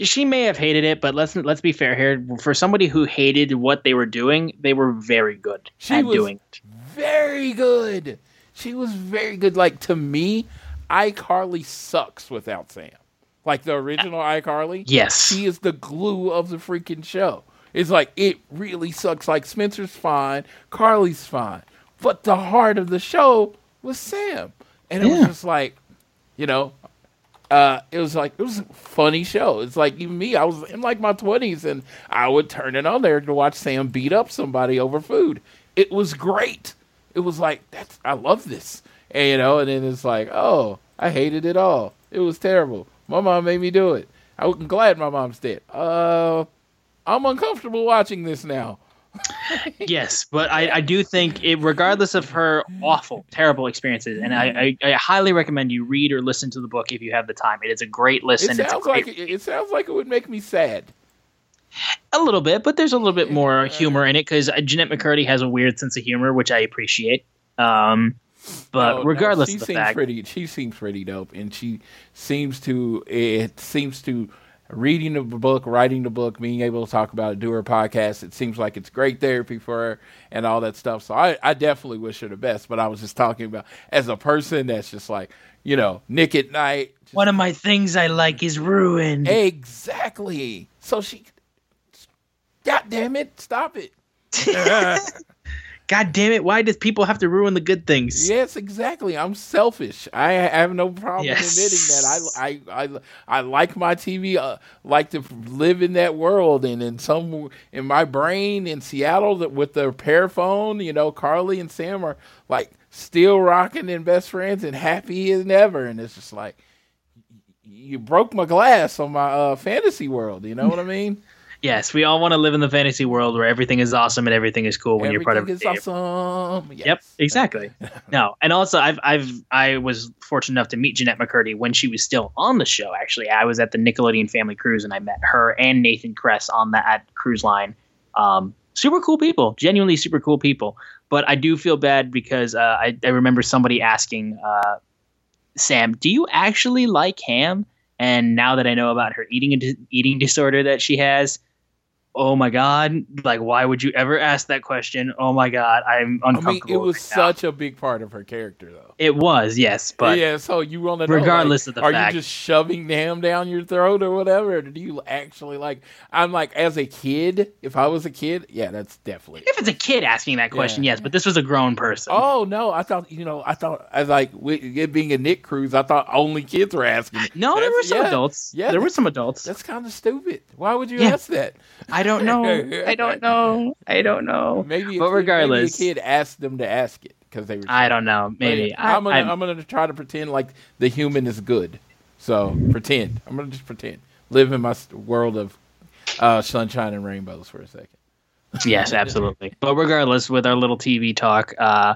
she may have hated it, but let's let's be fair here. For somebody who hated what they were doing, they were very good She at was- doing it. Very good. She was very good. Like to me, iCarly sucks without Sam. Like the original uh, iCarly. Yes. She is the glue of the freaking show. It's like it really sucks. Like Spencer's fine, Carly's fine, but the heart of the show was Sam, and it was just like, you know, uh, it was like it was a funny show. It's like even me, I was in like my twenties, and I would turn it on there to watch Sam beat up somebody over food. It was great. It was like that's I love this, and you know, and then it's like, oh, I hated it all. It was terrible. My mom made me do it. I'm glad my mom's dead. Uh, I'm uncomfortable watching this now. Yes, but I, I do think it, regardless of her awful, terrible experiences, and I, I, I highly recommend you read or listen to the book if you have the time. It is a great listen. It sounds great, like it, it sounds like it would make me sad. a little bit, but there's a little bit more humor in it because Jennette McCurdy has a weird sense of humor, which I appreciate. Um, but No, no, regardless she of the seems fact, pretty. She seems pretty dope, and she seems to. It seems to reading the book, writing the book, being able to talk about it, do her podcast. It seems like it's great therapy for her and all that stuff. So I, I definitely wish her the best. But I was just talking about as a person that's just like, you know, Nick at night. just- One of my things I like is ruined. exactly. So she, God damn it, stop it. God damn it! Why does people have to ruin the good things? Yes, exactly. I'm selfish. I have no problem Yes. admitting that. I, I, I, I like my TV. Uh, like to live in that world, and in some in my brain in Seattle, that with the pear phone, you know, Carly and Sam are like still rocking and best friends and happy as ever. And it's just like you broke my glass on my uh, fantasy world. You know what I mean? Yes, we all want to live in the fantasy world where everything is awesome and everything is cool when you're part of Everything is awesome. Yes. Yep, exactly. no, and also I've I've I was fortunate enough to meet Jennette McCurdy when she was still on the show. Actually, I was at the Nickelodeon Family Cruise and I met her and Nathan Kress on that cruise line. Um, super cool people, genuinely super cool people. But I do feel bad because uh, I I remember somebody asking uh, Sam, "Do you actually like ham?" And now that I know about her eating eating disorder that she has. Oh my God! Like, why would you ever ask that question? Oh my God, I'm uncomfortable. I mean, it was right now. such a big part of her character, though. It was, yes, but yeah, so you want to know, regardless like, of the fact, are fact- you just shoving ham down your throat or whatever? Or do you actually like? I'm like, as a kid, if I was a kid, yeah, that's definitely. if it's a kid asking that question, yes, but this was a grown person. Oh no, I thought you know, I thought as like it being a Nick cruise, I thought only kids were asking. no, there were some yeah, adults. Yeah, there were some adults. That's kind of stupid. Why would you Yeah. ask that? I don't know. I don't know. I don't know. Maybe, But regardless- maybe a kid asked them to ask it because they were. I don't know. Maybe I, I'm gonna I'm- I'm gonna try to pretend like the human is good. So pretend. I'm gonna just pretend. Live in my world of uh, sunshine and rainbows for a second. yes, absolutely. But regardless, with our little TV talk, uh,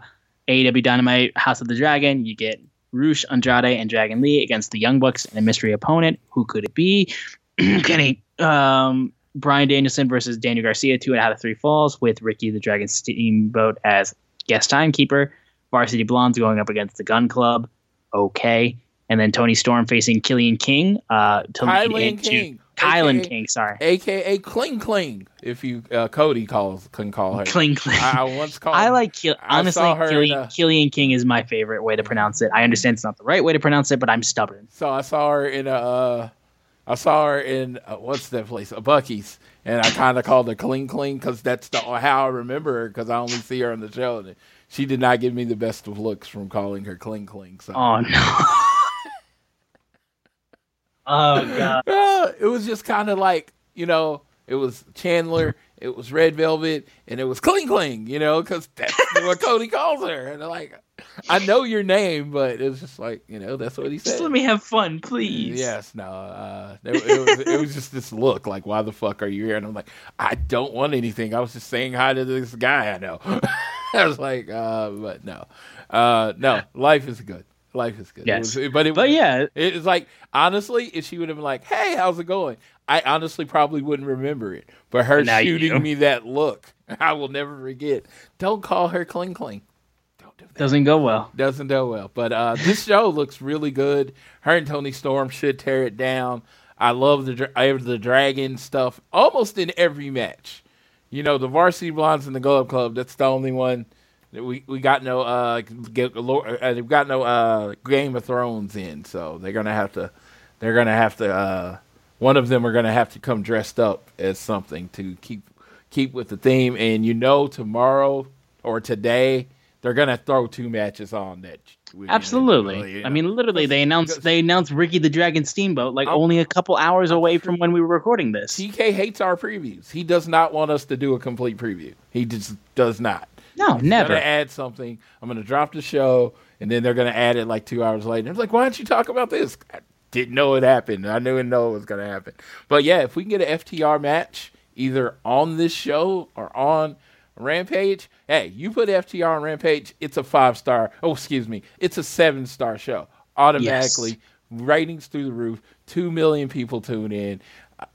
AEW Dynamite House of the Dragon, you get Rush, Andrade, and Dragon Lee against the Young Bucks and a mystery opponent. Who could it be? Kenny, um, Bryan Danielson versus Daniel Garcia, two and out of three falls, with Ricky the Dragon Steamboat as guest timekeeper. Varsity Blondes going up against the Gunn Club. Okay. And then Toni Storm facing Killian King uh, to Kilynn King, Kylan aka King. Sorry, aka Kling Kling, if you uh, Cody calls can call her. Kling Kling. I, I once called. I like Kill- I honestly her Killian, a- Killian King is my favorite way to pronounce it. I understand it's not the right way to pronounce it, but I'm stubborn. So I saw her in a. Uh, I saw her in uh, what's that place? A Buc-ee's, and I kind of called her Kling Kling because that's the how I remember her because I only see her on the show. And she did not give me the best of looks from calling her Kling Kling. So. Oh no. oh god. Uh, it was just kind of like you know, it was Chandler, it was Red Velvet, and it was Kling Kling, You know, because that's what Cody calls her. And like, I know your name, but it was just like you know, that's what he said. Just let me have fun, please. Yes, no. Uh, it, it was it was just this look like, why the fuck are you here? And I'm like, I don't want anything. I was just saying hi to this guy I know. I was like, uh, but no, uh, no. Life is good. Life is good. It Yes. was- but it, But yeah, it's like honestly, if she would have been like, "Hey, how's it going?" I honestly probably wouldn't remember it. But her Now shooting me that look, I will never forget. Don't call her Kling Kling. Don't do that doesn't go well. doesn't go well. But uh, this show looks really good. Her and Toni Storm should tear it down. I love the dra- I have the dragon stuff almost in every match. You know, the Varsity Blondes and the Globe Club. That's the only one that we we got no uh, get, uh they've got no uh Game of Thrones in. So they're gonna have to they're gonna have to uh one of them are gonna have to come dressed up as something to keep keep with the theme. And you know, tomorrow or today they're gonna throw two matches on that. we- Absolutely. you I mean, literally, they announced they announced Ricky the Dragon Steamboat like I'm- only a couple hours away from when we were recording this. TK hates our previews. He does not want us to do a complete preview. He just does not. No, He's never. Add something. I'm gonna drop the show, and then they're gonna add it like two hours later. It's like, why don't you talk about this? Didn't know it happened. I didn't know it was gonna happen. But yeah, if we can get an FTR match either on this show or on Rampage, hey, you put FTR on Rampage, it's a five star. Oh, excuse me, it's a seven star show automatically. Ratings through the roof. Two million people tune in. Uh,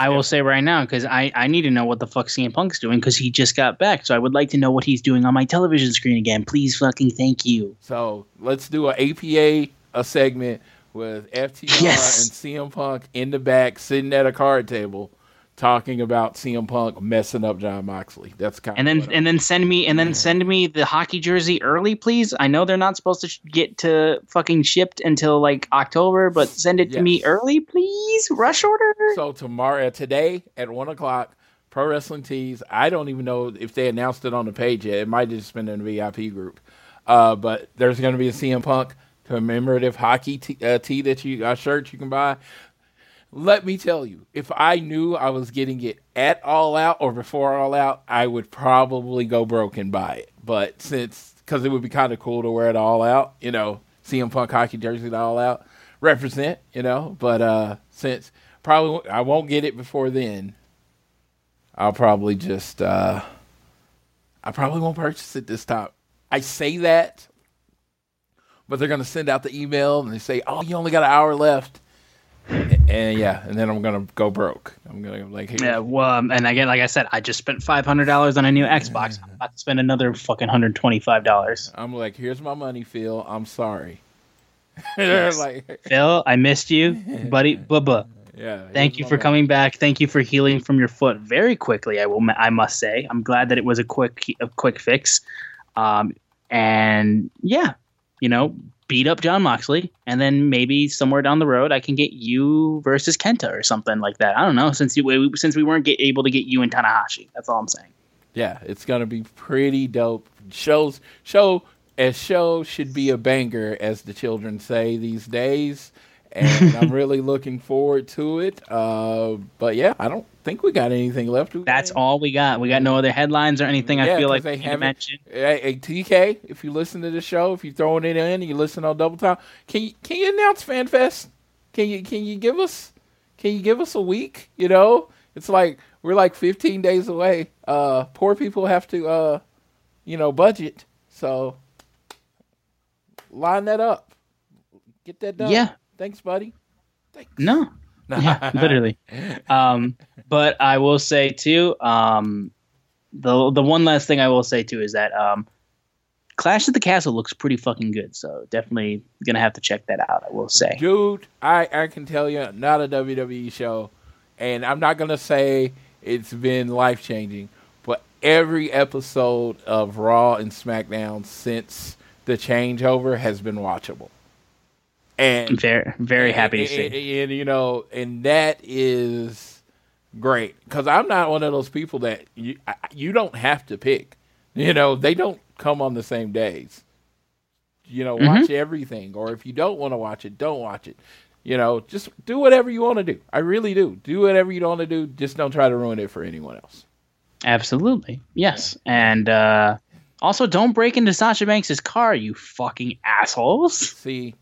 I will say right now because I, I need to know what the fuck CM Punk's doing because he just got back. So I would like to know what he's doing on my television screen again. Please fucking thank you. So let's do a APA a segment with FTR Yes. and CM Punk in the back, sitting at a card table, talking about CM Punk messing up Jon Moxley. That's kind And of then and then send me and then send me the hockey jersey early, please. I know they're not supposed to sh- get to fucking shipped until like October, but send it to me early, please. Rush order. So tomorrow, today at one o'clock, Pro Wrestling Tees. I don't even know if they announced it on the page yet. It might have just been in the VIP group. Uh, but there's going to be a CM Punk commemorative hockey tee, uh, tee that you uh, shirt you can buy. Let me tell you, if I knew I was getting it at All Out or before All Out, I would probably go broke and buy it. But since because it would be kind of cool to wear it All Out, you know, CM Punk hockey jersey All Out, represent, you know. But uh since probably I won't get it before then, I'll probably just uh I probably won't purchase it this time. I say that, but they're gonna send out the email and they say, "Oh, you only got an hour left," and, and yeah, and then I'm gonna go broke. I'm gonna like, hey, Yeah, well, um, and again, like I said, I just spent five hundred dollars on a new Xbox. I'm about to spend another fucking hundred twenty-five dollars. I'm like, here's my money, Phil. I'm sorry. they're like, Phil, I missed you, buddy. Bubba. yeah. Thank you for coming back. Thank you for healing from your foot very quickly. I will. I must say, I'm glad that it was a quick, a quick fix. Um, and yeah, you know, beat up Jon Moxley, and then maybe somewhere down the road, I can get you versus Kenta or something like that. I don't know. Since you, since we weren't get, able to get you and Tanahashi, that's all I'm saying. Yeah, it's gonna be pretty dope. Shows show as show should be a banger, as the children say these days. And I'm really looking forward to it. Uh, but yeah, I don't think we got anything left. That's all we got. We got no other headlines or anything. I feel like they we need to haven't- mention. Hey, hey, TK, if you listen to the show, if you're throwing it in, and you listen on double time. Can you can you announce FanFest? Can you can you give us can you give us a week? You know, it's like we're like 15 days away. Uh, poor people have to uh, you know, budget. So line that up. Get that done. Yeah. Thanks, buddy. Thanks. No, yeah, literally. Um, but I will say too, um, the the one last thing I will say too is that um, Clash of the Castle looks pretty fucking good. So definitely gonna have to check that out. I will say. Dude, I, I can tell you, not a WWE show, and I'm not gonna say it's been life changing, but every episode of Raw and SmackDown since the changeover has been watchable. And Very very happy to and, see. and, and, you know, and that is great because I'm not one of those people that you you don't have to pick. You know, they don't come on the same days. You know, Mm-hmm. watch everything, or if you don't want to watch it, don't watch it. You know, just do whatever you want to do. I really do. Do whatever you want to do. Just don't try to ruin it for anyone else. Absolutely, yes. And uh, also, don't break into Sasha Banks' car, you fucking assholes. See,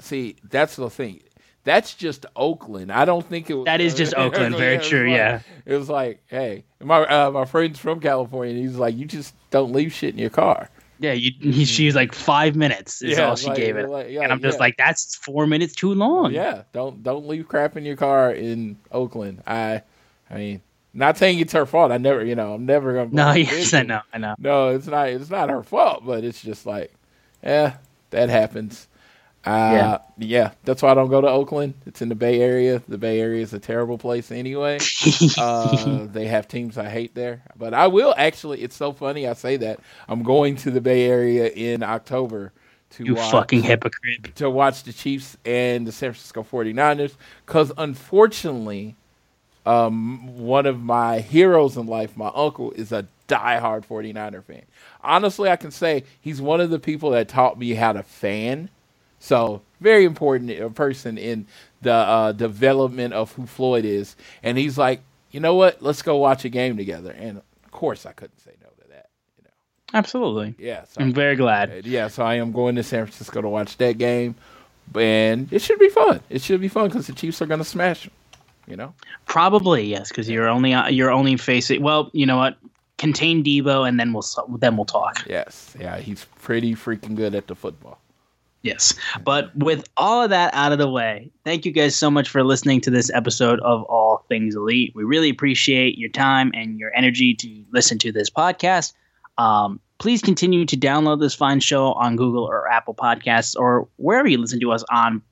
see, that's the thing. That's just Oakland. I don't think it was. That is just Oakland. Very true, like- yeah. It was like, hey, my uh, my friend's from California. And he's like, you just don't leave shit in your car. Yeah, you, he, she's like five minutes is Yeah, all she like- gave it, like- yeah, and I'm just yeah. like, that's four minutes too long. Yeah, don't don't leave crap in your car in Oakland. I, I mean, not saying it's her fault. I never, you know, I'm never gonna. No, yes, I know, I know. No, it's not. It's not her fault, but it's just like, yeah, that happens. Uh, Yeah. yeah, that's why I don't go to Oakland. It's in the Bay Area. The Bay Area is a terrible place anyway. uh, they have teams I hate there, but I will actually. It's so funny I say that. I'm going to the Bay Area in October to You watch, fucking hypocrite. to watch the Chiefs and the San Francisco 49ers because unfortunately, um, one of my heroes in life, my uncle, is a diehard 49er fan. Honestly, I can say he's one of the people that taught me how to fan. So, very important uh, person in the uh, development of who Floyd is. And he's like, you know what? Let's go watch a game together. And of course, I couldn't say no to that. You know, Absolutely. yeah. So I'm very glad. Yeah, so I am going to San Francisco to watch that game, and it should be fun. It should be fun because the Chiefs are going to smash them. You know, Probably yes, because you're only uh, you're only facing. Well, you know what? Contain Deebo, and then we'll then we'll talk. yes, yeah, he's pretty freaking good at the football. Yes. But with all of that out of the way, thank you guys so much for listening to this episode of All Things Elite. We really appreciate your time and your energy to listen to this podcast. Um, please continue to download this fine show on Google or Apple Podcasts or wherever you listen to us on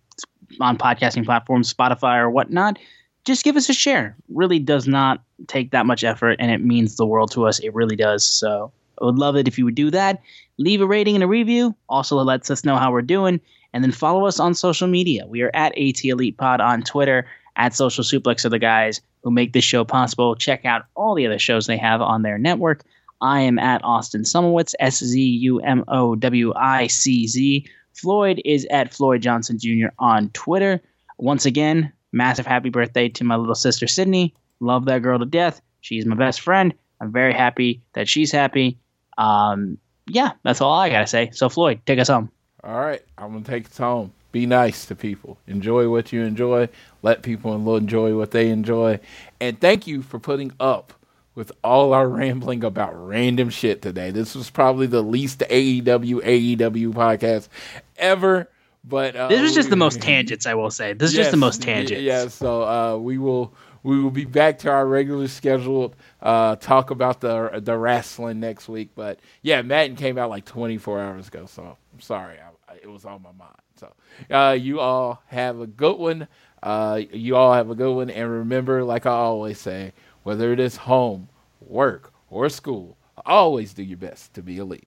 on podcasting platforms, Spotify or whatnot, just give us a share. Really does not take that much effort, and it means the world to us. It really does. So I would love it if you would do that. Leave a rating and a review. Also, it lets us know how we're doing. And then follow us on social media. We are at AT Elite Pod on Twitter, at Social Suplex are the guys who make this show possible. Check out all the other shows they have on their network. I am at Austin Szumowicz, S Z U M O W I C Z. Floyd is at Floyd Johnson Jr. on Twitter. Once again, massive happy birthday to my little sister Sydney. Love that girl to death. She's my best friend. I'm very happy that she's happy. Um, yeah, that's all I gotta say. So Floyd, take us home. All right, I'm gonna take us home. Be nice to people. Enjoy what you enjoy. Let people enjoy what they enjoy. And thank you for putting up with all our rambling about random shit today. This was probably the least AEW AEW podcast ever. But uh, this was just the most tangents, I will say. This is yes, just the most tangents. Yeah, so uh, we will we will be back to our regular scheduled uh, talk about the the wrestling next week. But yeah, Madden came out like 24 hours ago, so I'm sorry, I, it was on my mind. So uh, you all have a good one. Uh, you all have a good one, and remember, like I always say, whether it is home, work, or school, always do your best to be elite.